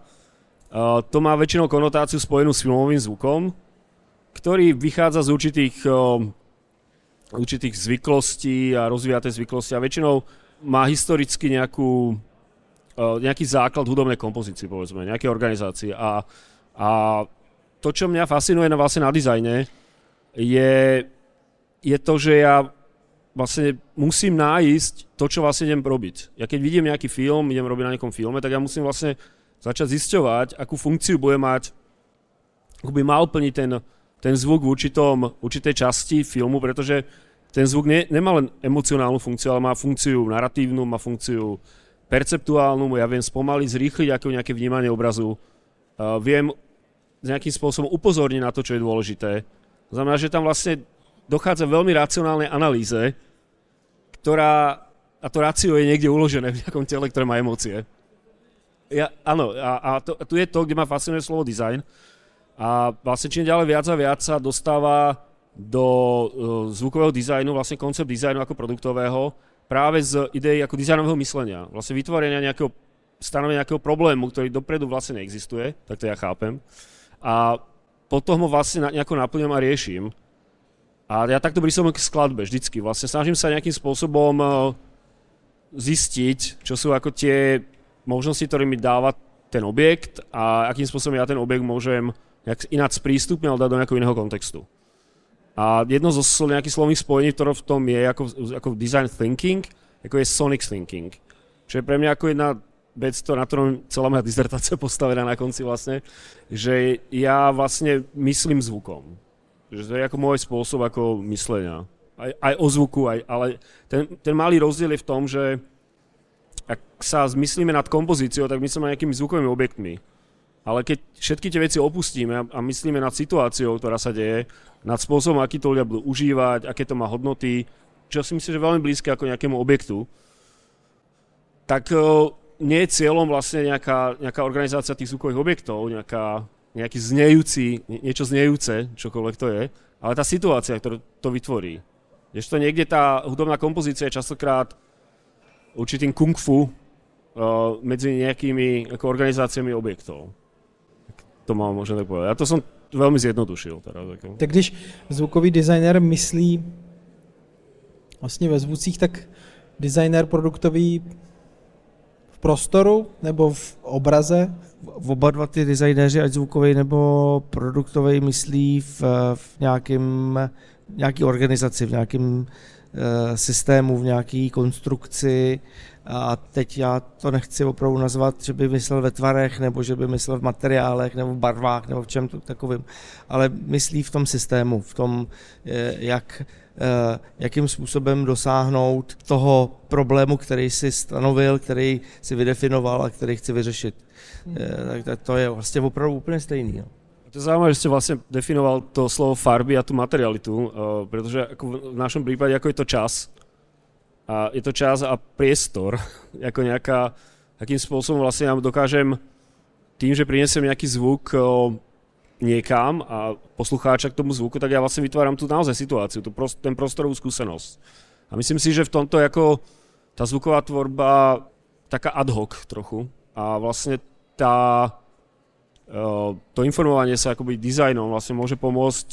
to má väčšinou konotáciu spojenú s filmovým zvukom, ktorý vychádza z určitých, určitých zvyklostí a rozvíja tie zvyklosti a väčšinou má historicky nejakú, nejaký základ hudobnej kompozícii, povedzme, nejaké organizácie. A, a to, čo mňa fascinuje na, vlastne na dizajne, je, je to, že ja vlastne musím nájsť to, čo vlastne idem robiť. Ja keď vidím nejaký film, idem robiť na nejakom filme, tak ja musím vlastne začať zisťovať, akú funkciu bude mať, ako by mal plniť ten, ten zvuk v určitom, určitej časti filmu, pretože ten zvuk ne, nemá len emocionálnu funkciu, ale má funkciu narratívnu, má funkciu perceptuálnu, ja viem spomaliť, zrýchliť ako nejaké vnímanie obrazu, uh, viem nejakým spôsobom upozorniť na to, čo je dôležité. Znamená, že tam vlastne dochádza veľmi racionálnej analýze, ktorá, a to rácio je niekde uložené v nejakom tele, ktoré má emócie ja, áno, a, a, to, a tu je to, kde ma fascinuje slovo design. A vlastne čím ďalej viac a viac sa dostáva do uh, zvukového dizajnu, vlastne koncept dizajnu ako produktového, práve z ideí ako dizajnového myslenia. Vlastne vytvorenia nejakého, stanovenia nejakého problému, ktorý dopredu vlastne neexistuje, tak to ja chápem. A potom ho vlastne nejako naplňujem a riešim. A ja takto prístupom k skladbe vždycky. Vlastne snažím sa nejakým spôsobom uh, zistiť, čo sú ako tie možnosti, ktoré mi dáva ten objekt a akým spôsobom ja ten objekt môžem nejak ináč sprístupniť, ale dať do nejakého iného kontextu. A jedno zo nejakých slovných spojení, ktoré v tom je ako, ako design thinking, ako je sonic thinking. Čo je pre mňa ako jedna vec, to, na ktorom celá moja dizertácia postavená na konci vlastne, že ja vlastne myslím zvukom. Že to je ako môj spôsob ako myslenia. Aj, aj o zvuku, aj, ale ten, ten malý rozdiel je v tom, že ak sa zmyslíme nad kompozíciou, tak myslíme nejakými zvukovými objektmi. Ale keď všetky tie veci opustíme a, myslíme nad situáciou, ktorá sa deje, nad spôsobom, aký to ľudia budú užívať, aké to má hodnoty, čo si myslím, že veľmi blízke ako nejakému objektu, tak uh, nie je cieľom vlastne nejaká, nejaká organizácia tých zvukových objektov, nejaká, nejaký znejúci, niečo znejúce, čokoľvek to je, ale tá situácia, ktorú to vytvorí. to niekde tá hudobná kompozícia je častokrát určitým kung fu uh, medzi nejakými organizáciami objektov. To mám možno tak povedať. Ja to som velmi zjednodušil. Teda,
jako. Tak když zvukový designer myslí vlastně ve zvucích, tak designer produktový v prostoru nebo v obraze?
V oba dva ty designéři, ať zvukový nebo produktový, myslí v, v nějakým, nějaký organizaci, v nějakém uh, systému, v nějaké konstrukci, a teď já to nechci opravdu nazvat, že by myslel ve tvarech, nebo že by myslel v materiálech, nebo v barvách, nebo v čem takovým, ale myslí v tom systému, v tom, eh, jak, eh, jakým způsobem dosáhnout toho problému, který si stanovil, který si vydefinoval a který chci vyřešit. Hmm. Eh, tak to je vlastně opravdu úplně stejný. Jo.
To je zaujímavé, že ste vlastne definoval to slovo farby a tú materialitu, pretože ako v našom prípade, ako je to čas, a je to čas a priestor, ako nejaká, akým spôsobom vlastne ja dokážem tým, že prinesem nejaký zvuk o, niekam a poslucháča k tomu zvuku, tak ja vlastne vytváram tu naozaj situáciu, tu prost, ten prostorovú skúsenosť. A myslím si, že v tomto ako tá zvuková tvorba taká ad hoc trochu a vlastne tá, to informovanie sa akoby dizajnom vlastne môže pomôcť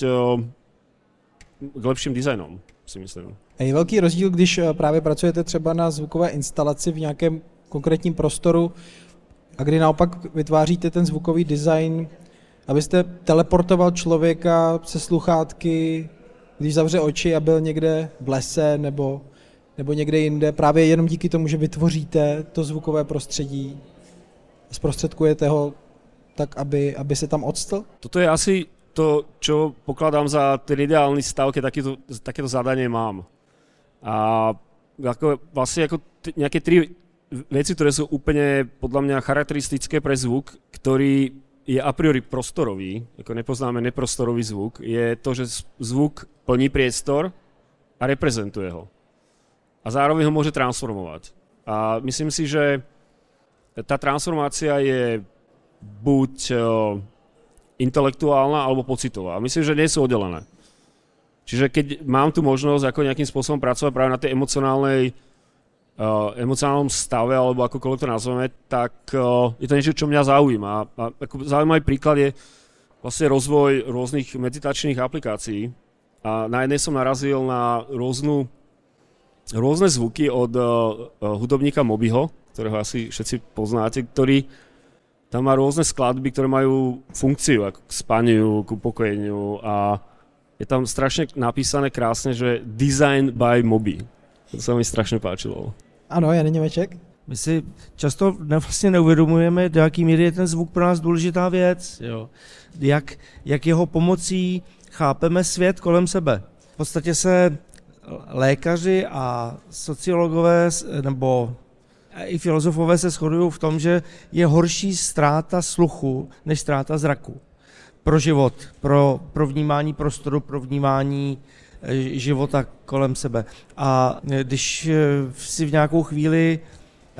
k lepším dizajnom, si myslím.
Je velký rozdíl, když eh, právě pracujete třeba na zvukové instalaci v nějakém konkrétním prostoru a kdy naopak vytváříte ten zvukový design, abyste teleportoval člověka se sluchátky, když zavře oči a byl někde v lese nebo, nebo někde jinde, právě jenom díky tomu, že vytvoříte to zvukové prostředí, zprostředkujete ho tak, aby, aby se tam odstl?
Toto je asi to, čo pokladám za ten ideálny stav, keď takéto, takéto zadanie mám. A ako, vlastne ako t- tri veci, ktoré sú úplne podľa mňa charakteristické pre zvuk, ktorý je a priori prostorový, ako nepoznáme neprostorový zvuk, je to, že zvuk plní priestor a reprezentuje ho. A zároveň ho môže transformovať. A myslím si, že tá transformácia je buď intelektuálna alebo pocitová. Myslím, že nie sú oddelené. Čiže keď mám tu možnosť ako nejakým spôsobom pracovať práve na tej emocionálnej uh, emocionálnom stave, alebo akokoľvek to nazveme, tak uh, je to niečo, čo mňa zaujíma. A ako zaujímavý príklad je vlastne rozvoj rôznych meditačných aplikácií. A na jednej som narazil na rôznu, rôzne zvuky od uh, hudobníka Mobyho, ktorého asi všetci poznáte, ktorý tam má rôzne skladby, ktoré majú funkciu ako k spaniu, k upokojeniu a je tam strašne napísané krásne, že design by Moby. To sa mi strašně páčilo.
Ano, Jan Němeček.
My si často vlastně neuvědomujeme, do jaký míry je ten zvuk pro nás důležitá věc. Jo. Jak, jak jeho pomocí chápeme svět kolem sebe. V podstatě se lékaři a sociologové nebo i filozofové se shodují v tom, že je horší ztráta sluchu než ztráta zraku pro život, pro, pro vnímání prostoru, pro vnímání eh, života kolem sebe. A eh, když eh, si v nějakou chvíli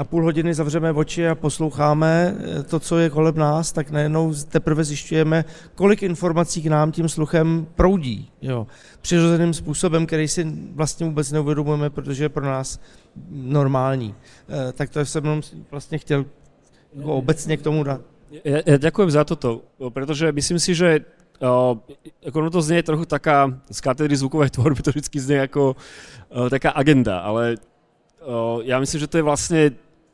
na půl hodiny zavřeme oči a posloucháme to, co je kolem nás, tak najednou teprve zjišťujeme, kolik informací k nám tím sluchem proudí. Jo. Přirozeným způsobem, který si vlastně vůbec neuvědomujeme, protože je pro nás normální. Tak to jsem vlastně chtěl jako obecně k tomu dát.
Ja, ja ďakujem za toto, pretože myslím si, že uh, ako no to znie trochu taká z katedry zvukovej tvorby, to vždy znie ako uh, taká agenda, ale uh, ja myslím, že to je vlastne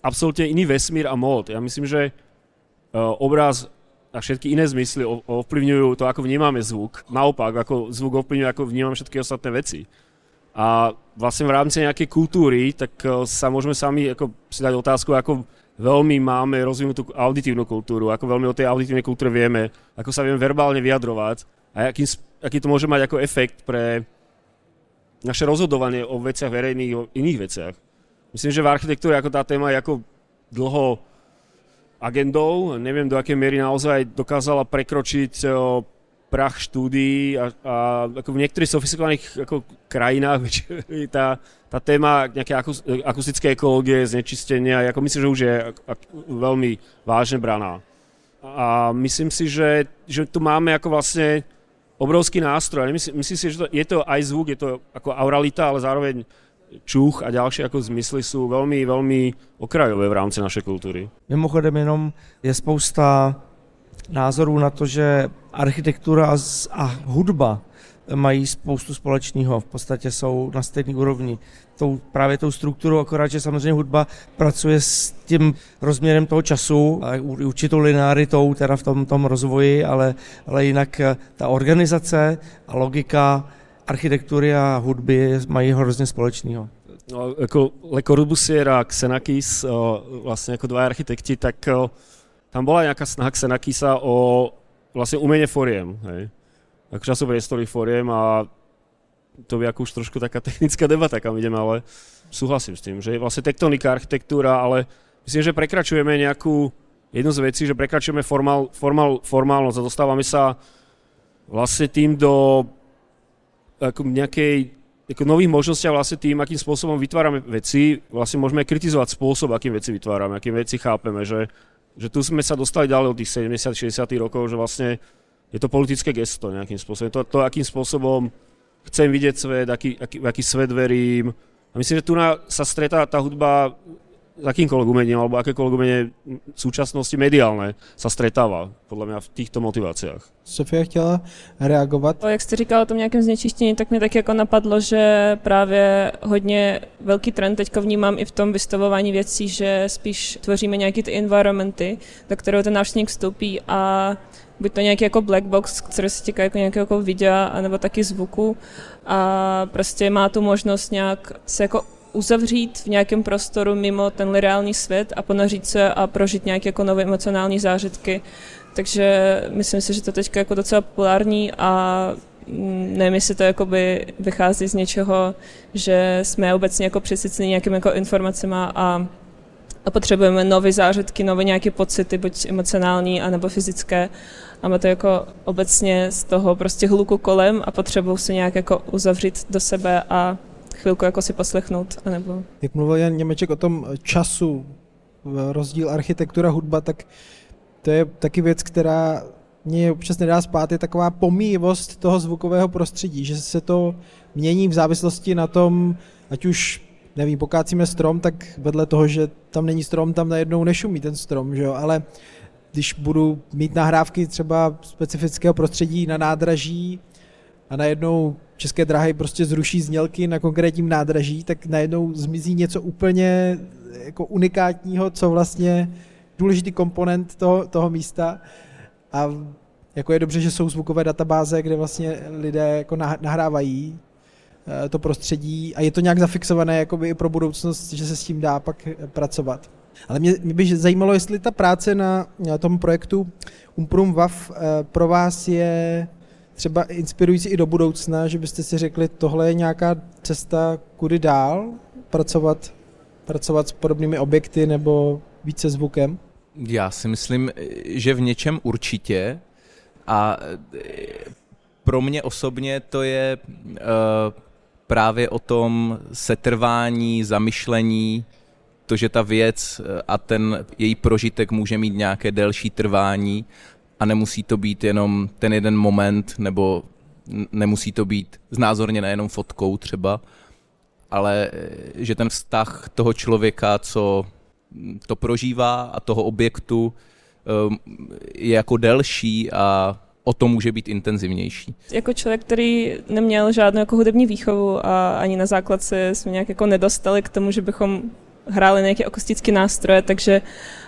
absolútne iný vesmír a mód. Ja myslím, že uh, obraz a všetky iné zmysly ovplyvňujú to, ako vnímame zvuk. Naopak, ako zvuk ovplyvňuje, ako vnímame všetky ostatné veci. A vlastne v rámci nejakej kultúry, tak e, sa môžeme sami ako si dať otázku, ako veľmi máme rozvinutú auditívnu kultúru, ako veľmi o tej auditívnej kultúre vieme, ako sa vieme verbálne vyjadrovať a aký, aký to môže mať ako efekt pre naše rozhodovanie o veciach verejných, o iných veciach. Myslím, že v architektúre ako tá téma je ako dlho agendou. Neviem, do akej miery naozaj dokázala prekročiť prach štúdií a, a ako v niektorých sofistikovaných ako krajinách tá, tá téma nejaké akustické ekológie, znečistenia, ako myslím, že už je veľmi vážne braná. A myslím si, že, že tu máme ako vlastne obrovský nástroj. Myslím, myslím si, že to, je to aj zvuk, je to ako auralita, ale zároveň čuch a ďalšie ako zmysly sú veľmi, veľmi okrajové v rámci našej kultury.
Mimochodem jenom je spousta názorů na to, že architektura a hudba mají spoustu společného, v podstatě jsou na stejné úrovni. Tou, právě tou strukturou, akorát, že samozřejmě hudba pracuje s tím rozměrem toho času a určitou linearitou teda v tom, tom rozvoji, ale, ale jinak ta organizace a logika architektury a hudby mají hrozně společného.
No, jako Le Corbusier a Xenakis, vlastně jako dva architekti, tak tam bola nejaká snaha Xenakisa o vlastne umenie foriem, hej. Ako časopriestorových foriem a to by ako už trošku taká technická debata, kam ideme, ale súhlasím s tým, že je vlastne tektonika, architektúra, ale myslím, že prekračujeme nejakú jednu z vecí, že prekračujeme formál, formál, formálnosť a dostávame sa vlastne tým do ako nejakej ako nových možností a vlastne tým, akým spôsobom vytvárame veci, vlastne môžeme kritizovať spôsob, akým veci vytvárame, akým veci chápeme, že, že tu sme sa dostali ďalej od tých 70-60 rokov, že vlastne je to politické gesto nejakým spôsobom. To, to akým spôsobom chcem vidieť svet, aký, aký, aký svet verím. A myslím, že tu sa stretá tá hudba akýmkoľvek umením alebo akékoľvek umenie v súčasnosti mediálne sa stretáva, podľa mňa v týchto motiváciách.
Sofia chtěla reagovat.
Jak jste říkal o tom nějakém znečištění, tak mě tak jako napadlo, že právě hodně velký trend teďka vnímám i v tom vystavování věcí, že spíš tvoříme nějaké ty environmenty, do kterého ten návštěvník vstoupí a buď to nějaký jako black box, který se týká jako nějakého jako videa, anebo taky zvuku a prostě má tu možnost nějak se jako uzavřít v nějakém prostoru mimo ten reálný svět a ponařit se a prožít nějaké jako nové emocionální zážitky. Takže myslím si, že to teď jako docela populární a mm, nevím, jestli to jakoby vychází z něčeho, že jsme obecně jako přesyceni nějakými jako informacemi a, a potřebujeme nové zážitky, nové nějaké pocity, buď emocionální, anebo fyzické. A má to jako obecně z toho prostě hluku kolem a potřebují se nějak jako uzavřít do sebe a chvilku jako si poslechnout. Anebo...
Jak mluvil Jan Němeček o tom času, rozdíl architektura, hudba, tak to je taky věc, která mě občas nedá spát, je taková pomíjivost toho zvukového prostředí, že se to mění v závislosti na tom, ať už nevím, pokácíme strom, tak vedle toho, že tam není strom, tam najednou nešumí ten strom, že jo, ale když budu mít nahrávky třeba specifického prostředí na nádraží a najednou české dráhy prostě zruší znělky na konkrétním nádraží, tak najednou zmizí něco úplně jako unikátního, co vlastně důležitý komponent toho, toho místa a jako je dobře, že jsou zvukové databáze, kde vlastně lidé jako nahrávají eh, to prostředí a je to nějak zafixované jakoby i pro budoucnost, že se s tím dá pak pracovat. Ale mě, mě by zajímalo, jestli ta práce na, na tom projektu Umprum Wav eh, pro vás je třeba inspirující i do budoucna, že byste si řekli, tohle je nějaká cesta, kudy dál pracovat, pracovat s podobnými objekty nebo více zvukem?
Já si myslím, že v něčem určitě a pro mě osobně to je uh, právě o tom setrvání, zamyšlení, to, že ta věc a ten její prožitek může mít nějaké delší trvání a nemusí to být jenom ten jeden moment, nebo nemusí to být znázorněné jenom fotkou třeba, ale eh, že ten vztah toho člověka, co to prožívá a toho objektu eh, je jako delší a o to může být intenzivnější.
Jako člověk, který neměl žádnou jako hudební výchovu a ani na základce jsme nějak jako nedostali k tomu, že bychom hráli nějaké akustické nástroje, takže uh,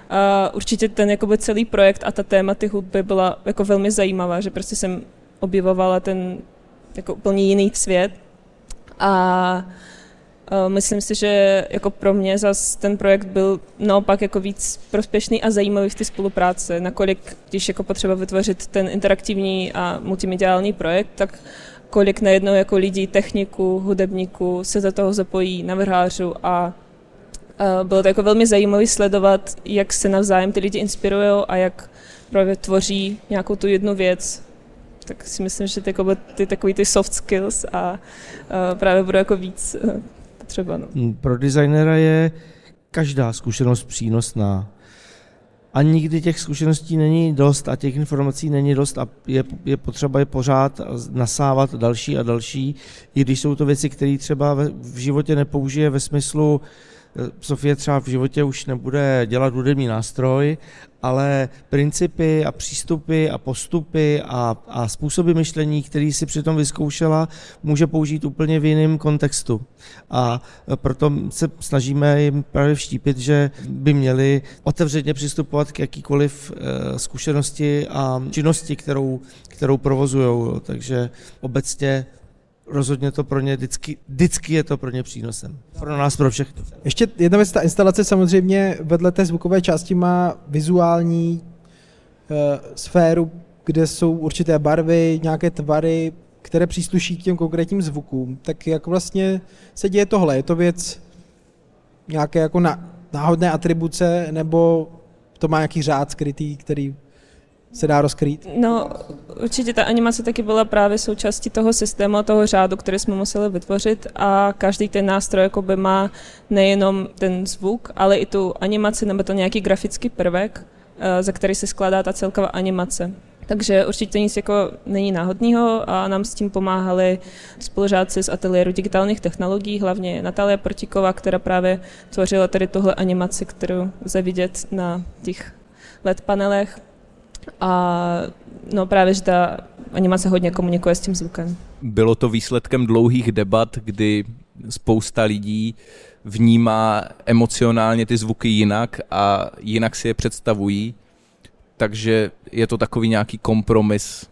určitě ten jakoby celý projekt a ta téma ty hudby byla jako velmi zajímavá, že prostě jsem objevovala ten jako úplně jiný svět. A uh, myslím si, že jako pro mě zas ten projekt byl naopak jako víc prospěšný a zajímavý v té spolupráci, nakolik, když jako potřeba vytvořit ten interaktivní a multimediální projekt, tak kolik najednou jako lidí, techniků, hudebníků se za toho zapojí, navrhářů a bylo to jako velmi zajímavé sledovat, jak se navzájem ty lidi inspirují a jak právě tvoří nějakou tu jednu věc. Tak si myslím, že ty, jako ty takový ty soft skills a, a právě budou jako víc eh, potřeba. No.
Mm, pro designera je každá zkušenost přínosná. A nikdy těch zkušeností není dost a těch informací není dost a je, je potřeba je pořád nasávat další a další, i když jsou to věci, které třeba v životě nepoužije ve smyslu, Sofie třeba v životě už nebude dělat hudební nástroj, ale principy a přístupy a postupy a, a způsoby myšlení, který si přitom vyzkoušela, může použít úplně v jiném kontextu. A proto se snažíme jim právě vštípit, že by měli otevřeně přistupovat k jakýkoliv eh, zkušenosti a činnosti, kterou, kterou provozují. Takže obecně rozhodně to pro ně vždycky, vždycky je to pro ně přínosem. Pro nás, pro všechny.
Ještě jedna věc, ta instalace samozřejmě vedle té zvukové části má vizuální uh, sféru, kde jsou určité barvy, nějaké tvary, které přísluší k těm konkrétním zvukům. Tak jak vlastně se děje tohle? Je to věc nějaké jako na, náhodné atribuce, nebo to má nějaký řád skrytý, který se dá rozkrýt?
No, určitě ta animace taky byla právě součástí toho systému, toho řádu, který jsme museli vytvořit a každý ten nástroj jakoby má nejenom ten zvuk, ale i tu animaci nebo to nějaký grafický prvek, eh, za který se skládá ta celková animace. Takže určitě nic jako není náhodného a nám s tím pomáhali spolužáci z ateliéru digitálních technologií, hlavně Natália Portiková, která právě tvořila tady tuhle animaci, kterou lze vidět na těch LED panelech a no právě, že ta animace hodně komunikuje s tím zvukem.
Bylo to výsledkem dlouhých debat, kdy spousta lidí vnímá emocionálně ty zvuky jinak a jinak si je představují. Takže je to takový nějaký kompromis,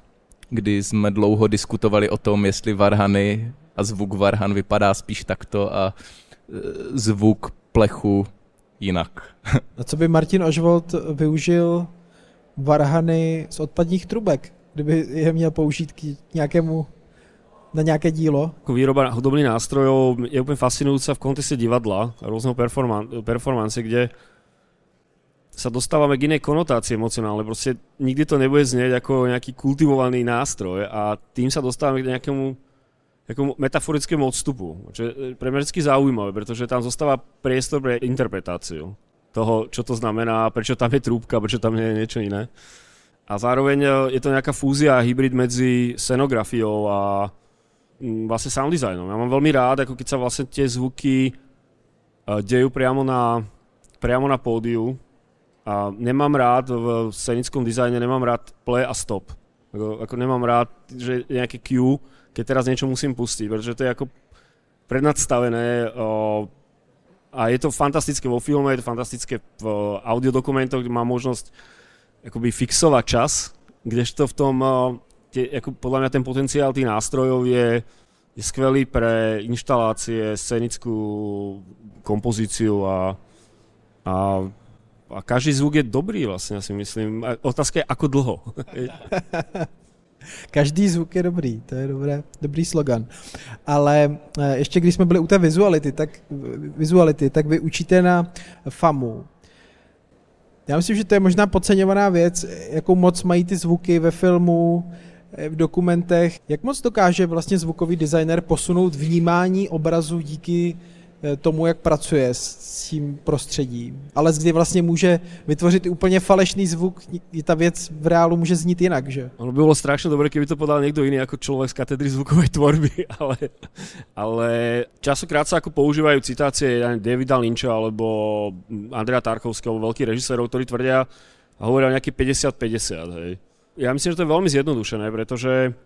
kdy jsme dlouho diskutovali o tom, jestli varhany a zvuk varhan vypadá spíš takto a e, zvuk plechu jinak.
A co by Martin Ožvold využil varhany z odpadních trubek, kdyby je měl použít k nějakému na nějaké dílo?
Jako výroba hudobných nástrojů je úplně fascinujúca v kontexte divadla různého performan performance, kde sa dostávame k inej konotácii emocionálnej. Proste nikdy to nebude znieť ako nejaký kultivovaný nástroj a tým sa dostávame k nejakému, nejakému metaforickému odstupu, čo je pre mňa vždy zaujímavé, pretože tam zostáva priestor pre interpretáciu toho, čo to znamená, prečo tam je trúbka, prečo tam je niečo iné. A zároveň e, je to nejaká fúzia, hybrid medzi scenografiou a mm, vlastne sound designom. Ja mám veľmi rád, ako keď sa vlastne tie zvuky e, dejú priamo na, priamo na pódiu. A nemám rád v scenickom dizajne, nemám rád play a stop. Ako, ako nemám rád, že nejaké cue, keď teraz niečo musím pustiť, pretože to je ako prednadstavené a je to fantastické vo filme, je to fantastické v audiodokumentoch, kde má možnosť akoby fixovať čas, kdežto v tom, eh, tie, ako podľa mňa ten potenciál tých nástrojov je, je skvelý pre inštalácie, scenickú kompozíciu a, a, a každý zvuk je dobrý vlastne, si myslím. Otázka je, ako dlho.
Každý zvuk je dobrý, to je dobré, dobrý slogan. Ale eh, ještě když jsme byli u té vizuality, tak, vizuality, tak vy učíte na FAMu. Já myslím, že to je možná podceňovaná věc, jakou moc mají ty zvuky ve filmu, eh, v dokumentech. Jak moc dokáže vlastně zvukový designer posunout vnímání obrazu díky tomu, jak pracuje s tím prostředím. Ale kdy vlastně může vytvořit úplně falešný zvuk, ta věc v reálu může znít jinak, že?
Ono by bylo strašně dobré, kdyby to podal někdo jiný jako člověk z katedry zvukové tvorby, ale, ale časokrát sa ako používajú citácie Davida Lynča alebo Andrea Tarkovského, veľkých režisérov, ktorí tvrdia a hovoria o nejaký 50-50, hej. Myslím, že to je veľmi zjednodušené, pretože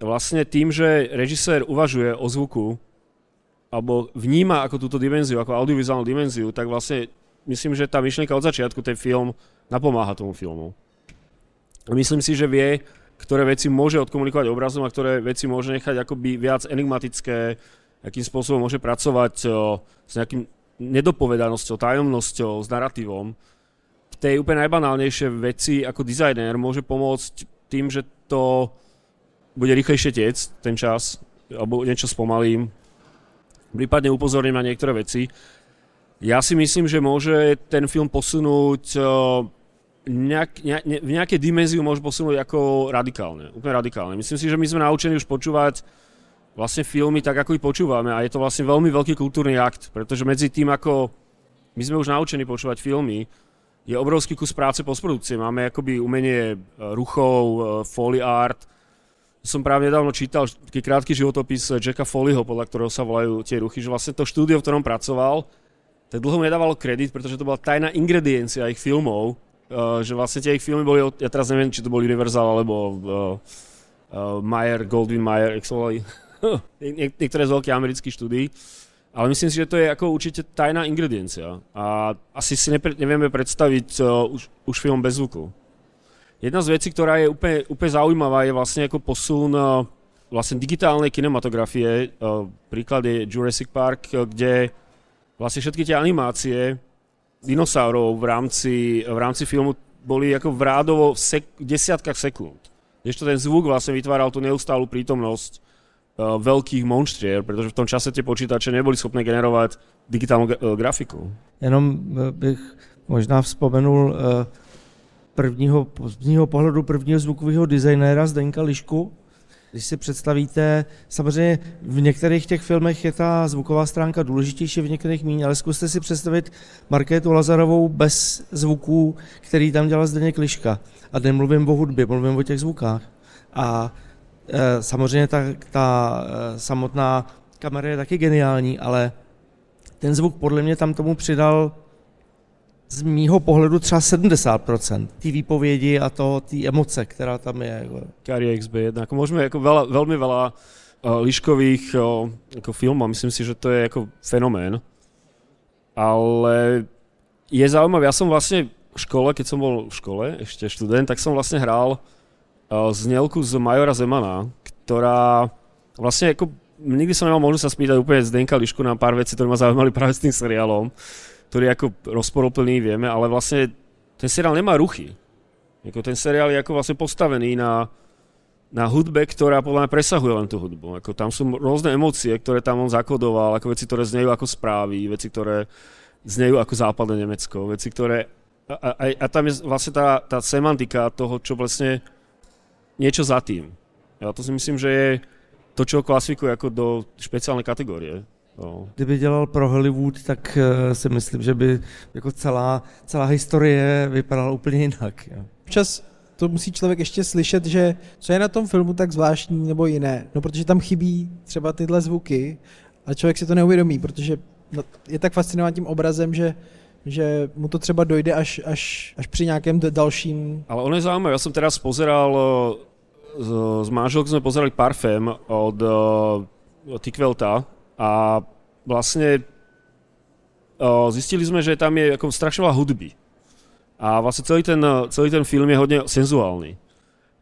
vlastne tým, že režisér uvažuje o zvuku alebo vníma ako túto dimenziu, ako audiovizuálnu dimenziu, tak vlastne myslím, že tá myšlienka od začiatku, ten film, napomáha tomu filmu. Myslím si, že vie, ktoré veci môže odkomunikovať obrazom a ktoré veci môže nechať akoby viac enigmatické, akým spôsobom môže pracovať o, s nejakým nedopovedanosťou, tajomnosťou, s narratívom. V tej úplne najbanálnejšie veci ako dizajner môže pomôcť tým, že to bude rýchlejšie tiec ten čas, alebo niečo spomalím, prípadne upozorním na niektoré veci. Ja si myslím, že môže ten film posunúť nejak, ne, v nejakej dimenziu môže posunúť ako radikálne, úplne radikálne. Myslím si, že my sme naučení už počúvať vlastne filmy tak, ako ich počúvame a je to vlastne veľmi veľký kultúrny akt, pretože medzi tým, ako my sme už naučení počúvať filmy, je obrovský kus práce postprodukcie. Máme akoby umenie e, ruchov, e, foley art, som práve nedávno čítal taký krátky životopis Jacka Foleyho, podľa ktorého sa volajú tie ruchy, že vlastne to štúdio, v ktorom pracoval, tak dlho mu nedávalo kredit, pretože to bola tajná ingrediencia ich filmov, uh, že vlastne tie ich filmy boli, ja teraz neviem, či to bol Universal alebo uh, uh, Mayer, Goldwyn Mayer, jak sa volali, Nie, niektoré z veľkých amerických štúdií, ale myslím si, že to je ako určite tajná ingrediencia. A asi si nevieme predstaviť už, už film bez zvuku. Jedna z vecí, ktorá je úplne, úplne zaujímavá, je vlastne ako posun uh, vlastne digitálnej kinematografie. Uh, príklad je Jurassic Park, uh, kde vlastne všetky tie animácie dinosaurov v rámci, v rámci filmu boli ako v rádovo v sek- desiatkách sekúnd. Ešte ten zvuk vlastne vytváral tú neustálú prítomnosť uh, veľkých monštrier, pretože v tom čase tie počítače neboli schopné generovať digitálnu uh, grafiku.
Jenom bych možná vzpomenul uh, prvního, prvního pohledu prvního zvukového designéra Zdenka Lišku. Když si představíte, samozřejmě v některých těch filmech je ta zvuková stránka důležitější, v některých méně, ale zkuste si představit Markétu Lazarovou bez zvuků, který tam dělal Zdeněk Liška. A nemluvím o hudbě, mluvím o těch zvukách. A e, samozřejmě ta, ta e, samotná kamera je taky geniální, ale ten zvuk podle mě tam tomu přidal z mýho pohledu třeba 70% té výpovědi a to, té emoce, která tam je. Jako.
Kari XB1, ako môžeme ako veľa, veľmi veľa uh, liškových uh, ako filmov, myslím si, že to je ako fenomén. Ale je zaujímavé, ja som vlastne v škole, keď som bol v škole, ešte študent, tak som vlastne hral uh, znelku z Majora Zemana, ktorá vlastne ako nikdy som nemal možnosť sa spýtať úplne Zdenka Lišku na pár vecí, ktoré ma zaujímali práve s tým seriálom ktorý je ako rozporuplný, vieme, ale vlastne ten seriál nemá ruchy. Jako ten seriál je ako vlastne postavený na, na hudbe, ktorá podľa mňa presahuje len tú hudbu. Ako tam sú rôzne emócie, ktoré tam on zakodoval, ako veci, ktoré znejú ako správy, veci, ktoré znejú ako západné Nemecko, veci, ktoré... A, a, a tam je vlastne tá, tá semantika toho, čo vlastne niečo za tým. Ja to si myslím, že je to, čo klasifikuje ako do špeciálnej kategórie.
No. Kdyby dělal pro Hollywood, tak uh, si myslím, že by jako celá, celá historie vypadala úplně jinak. Jo.
Občas to musí člověk ještě slyšet, že co je na tom filmu tak zvláštní nebo jiné. No protože tam chybí třeba tyhle zvuky a člověk si to neuvědomí, protože no, je tak fascinován tím obrazem, že že mu to třeba dojde až, až, až při nějakém dalším...
Ale ono je zaujímavé, ja som teraz pozeral s, s manželkou sme pozerali Parfém od uh, Tikvelta, a vlastne o, zistili sme, že tam je ako strašne veľa hudby. A vlastne celý ten, celý ten film je hodne senzuálny.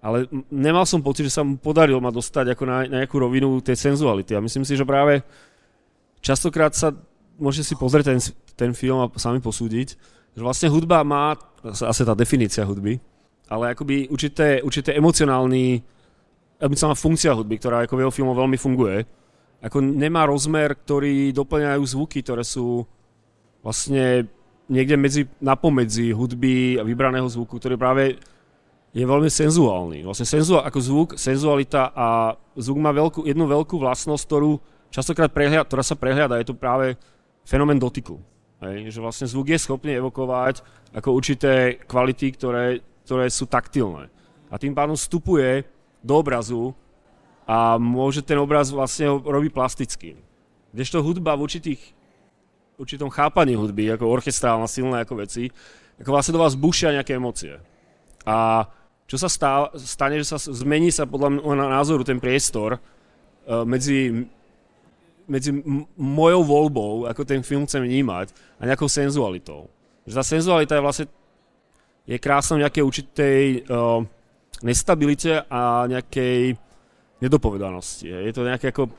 Ale nemal som pocit, že sa mu podarilo ma dostať ako na, na nejakú rovinu tej senzuality. A myslím si, že práve častokrát sa môžete si pozrieť ten, ten film a sami posúdiť, že vlastne hudba má, asi tá definícia hudby, ale akoby určité, určité emocionálny, emocionálna funkcia hudby, ktorá ako v jeho filmu veľmi funguje ako nemá rozmer, ktorý doplňajú zvuky, ktoré sú vlastne niekde medzi, napomedzi hudby a vybraného zvuku, ktorý práve je veľmi senzuálny. Vlastne senzuál, ako zvuk, senzualita a zvuk má veľkú, jednu veľkú vlastnosť, ktorú častokrát prehľad, ktorá sa prehľada, je to práve fenomén dotyku. Hej? Že vlastne zvuk je schopný evokovať ako určité kvality, ktoré, ktoré sú taktilné. A tým pádom vstupuje do obrazu a môže ten obraz vlastne ho robiť plastickým. Kdežto hudba v určitých, určitom chápaní hudby, ako orchestrálna, silné ako veci, ako vlastne do vás bušia nejaké emócie. A čo sa stane, že sa zmení sa podľa môjho názoru ten priestor uh, medzi medzi mojou voľbou, ako ten film chcem vnímať a nejakou senzualitou. Že tá senzualita je vlastne je krásna v nejakej určitej uh, nestabilite a nejakej nedopovedanosti. Je to nejaké ako,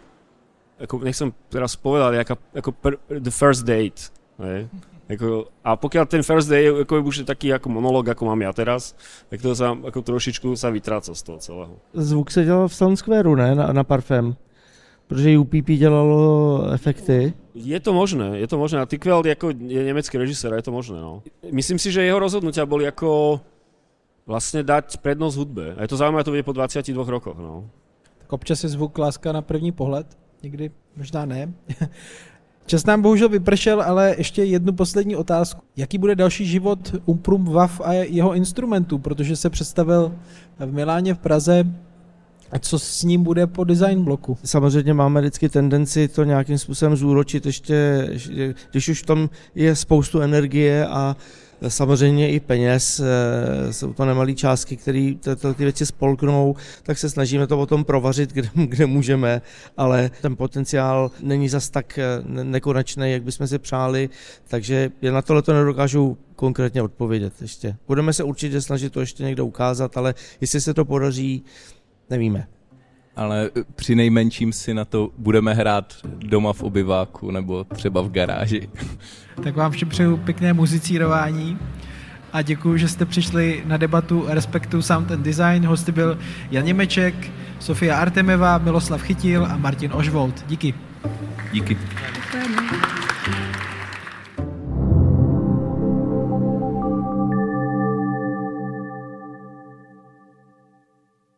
ako nechcem teraz povedať, ako, ako per, the first date. Je. Ako, a pokiaľ ten first day je už taký ako monolog, ako mám ja teraz, tak to sa ako trošičku sa vytráca z toho celého.
Zvuk se dělal v Sound Square, ne? Na, na Parfém. Protože UPP dělalo efekty.
Je to možné, je to možné. A Tickveld jako je německý režisér, je to možné. No. Myslím si, že jeho rozhodnutia boli ako vlastne dať prednosť hudbe. A je to zaujímavé, to bude po 22 rokoch. No.
Občas je zvuk láska na první pohled, někdy možná ne. Čas nám bohužel vypršel, ale ještě jednu poslední otázku. Jaký bude další život Umprum Wav a jeho instrumentů, protože se představil v Miláně v Praze a co s ním bude po design bloku?
Samozřejmě máme vždycky tendenci to nějakým způsobem zúročit, ještě, když už tam je spoustu energie a samozřejmě i peněz, eh, jsou to nemalé částky, které ty věci spolknou, tak se snažíme to o tom provařit, kde, kde můžeme, ale ten potenciál není zas tak eh, nekonečný, jak bychom si přáli, takže já na tohle to nedokážu konkrétně odpovědět ještě. Budeme se určitě snažit to ještě někde ukázat, ale jestli se to podaří, nevíme.
Ale při nejmenším si na to budeme hrát doma v obyváku nebo třeba v garáži.
Tak vám všem přeju pěkné muzicírování a děkuji, že jste přišli na debatu Respektu Sound and Design. Hosty byl Jan Němeček, Sofia Artemeva, Miloslav Chytil a Martin Ožvold. Díky.
Díky.
Děkujeme.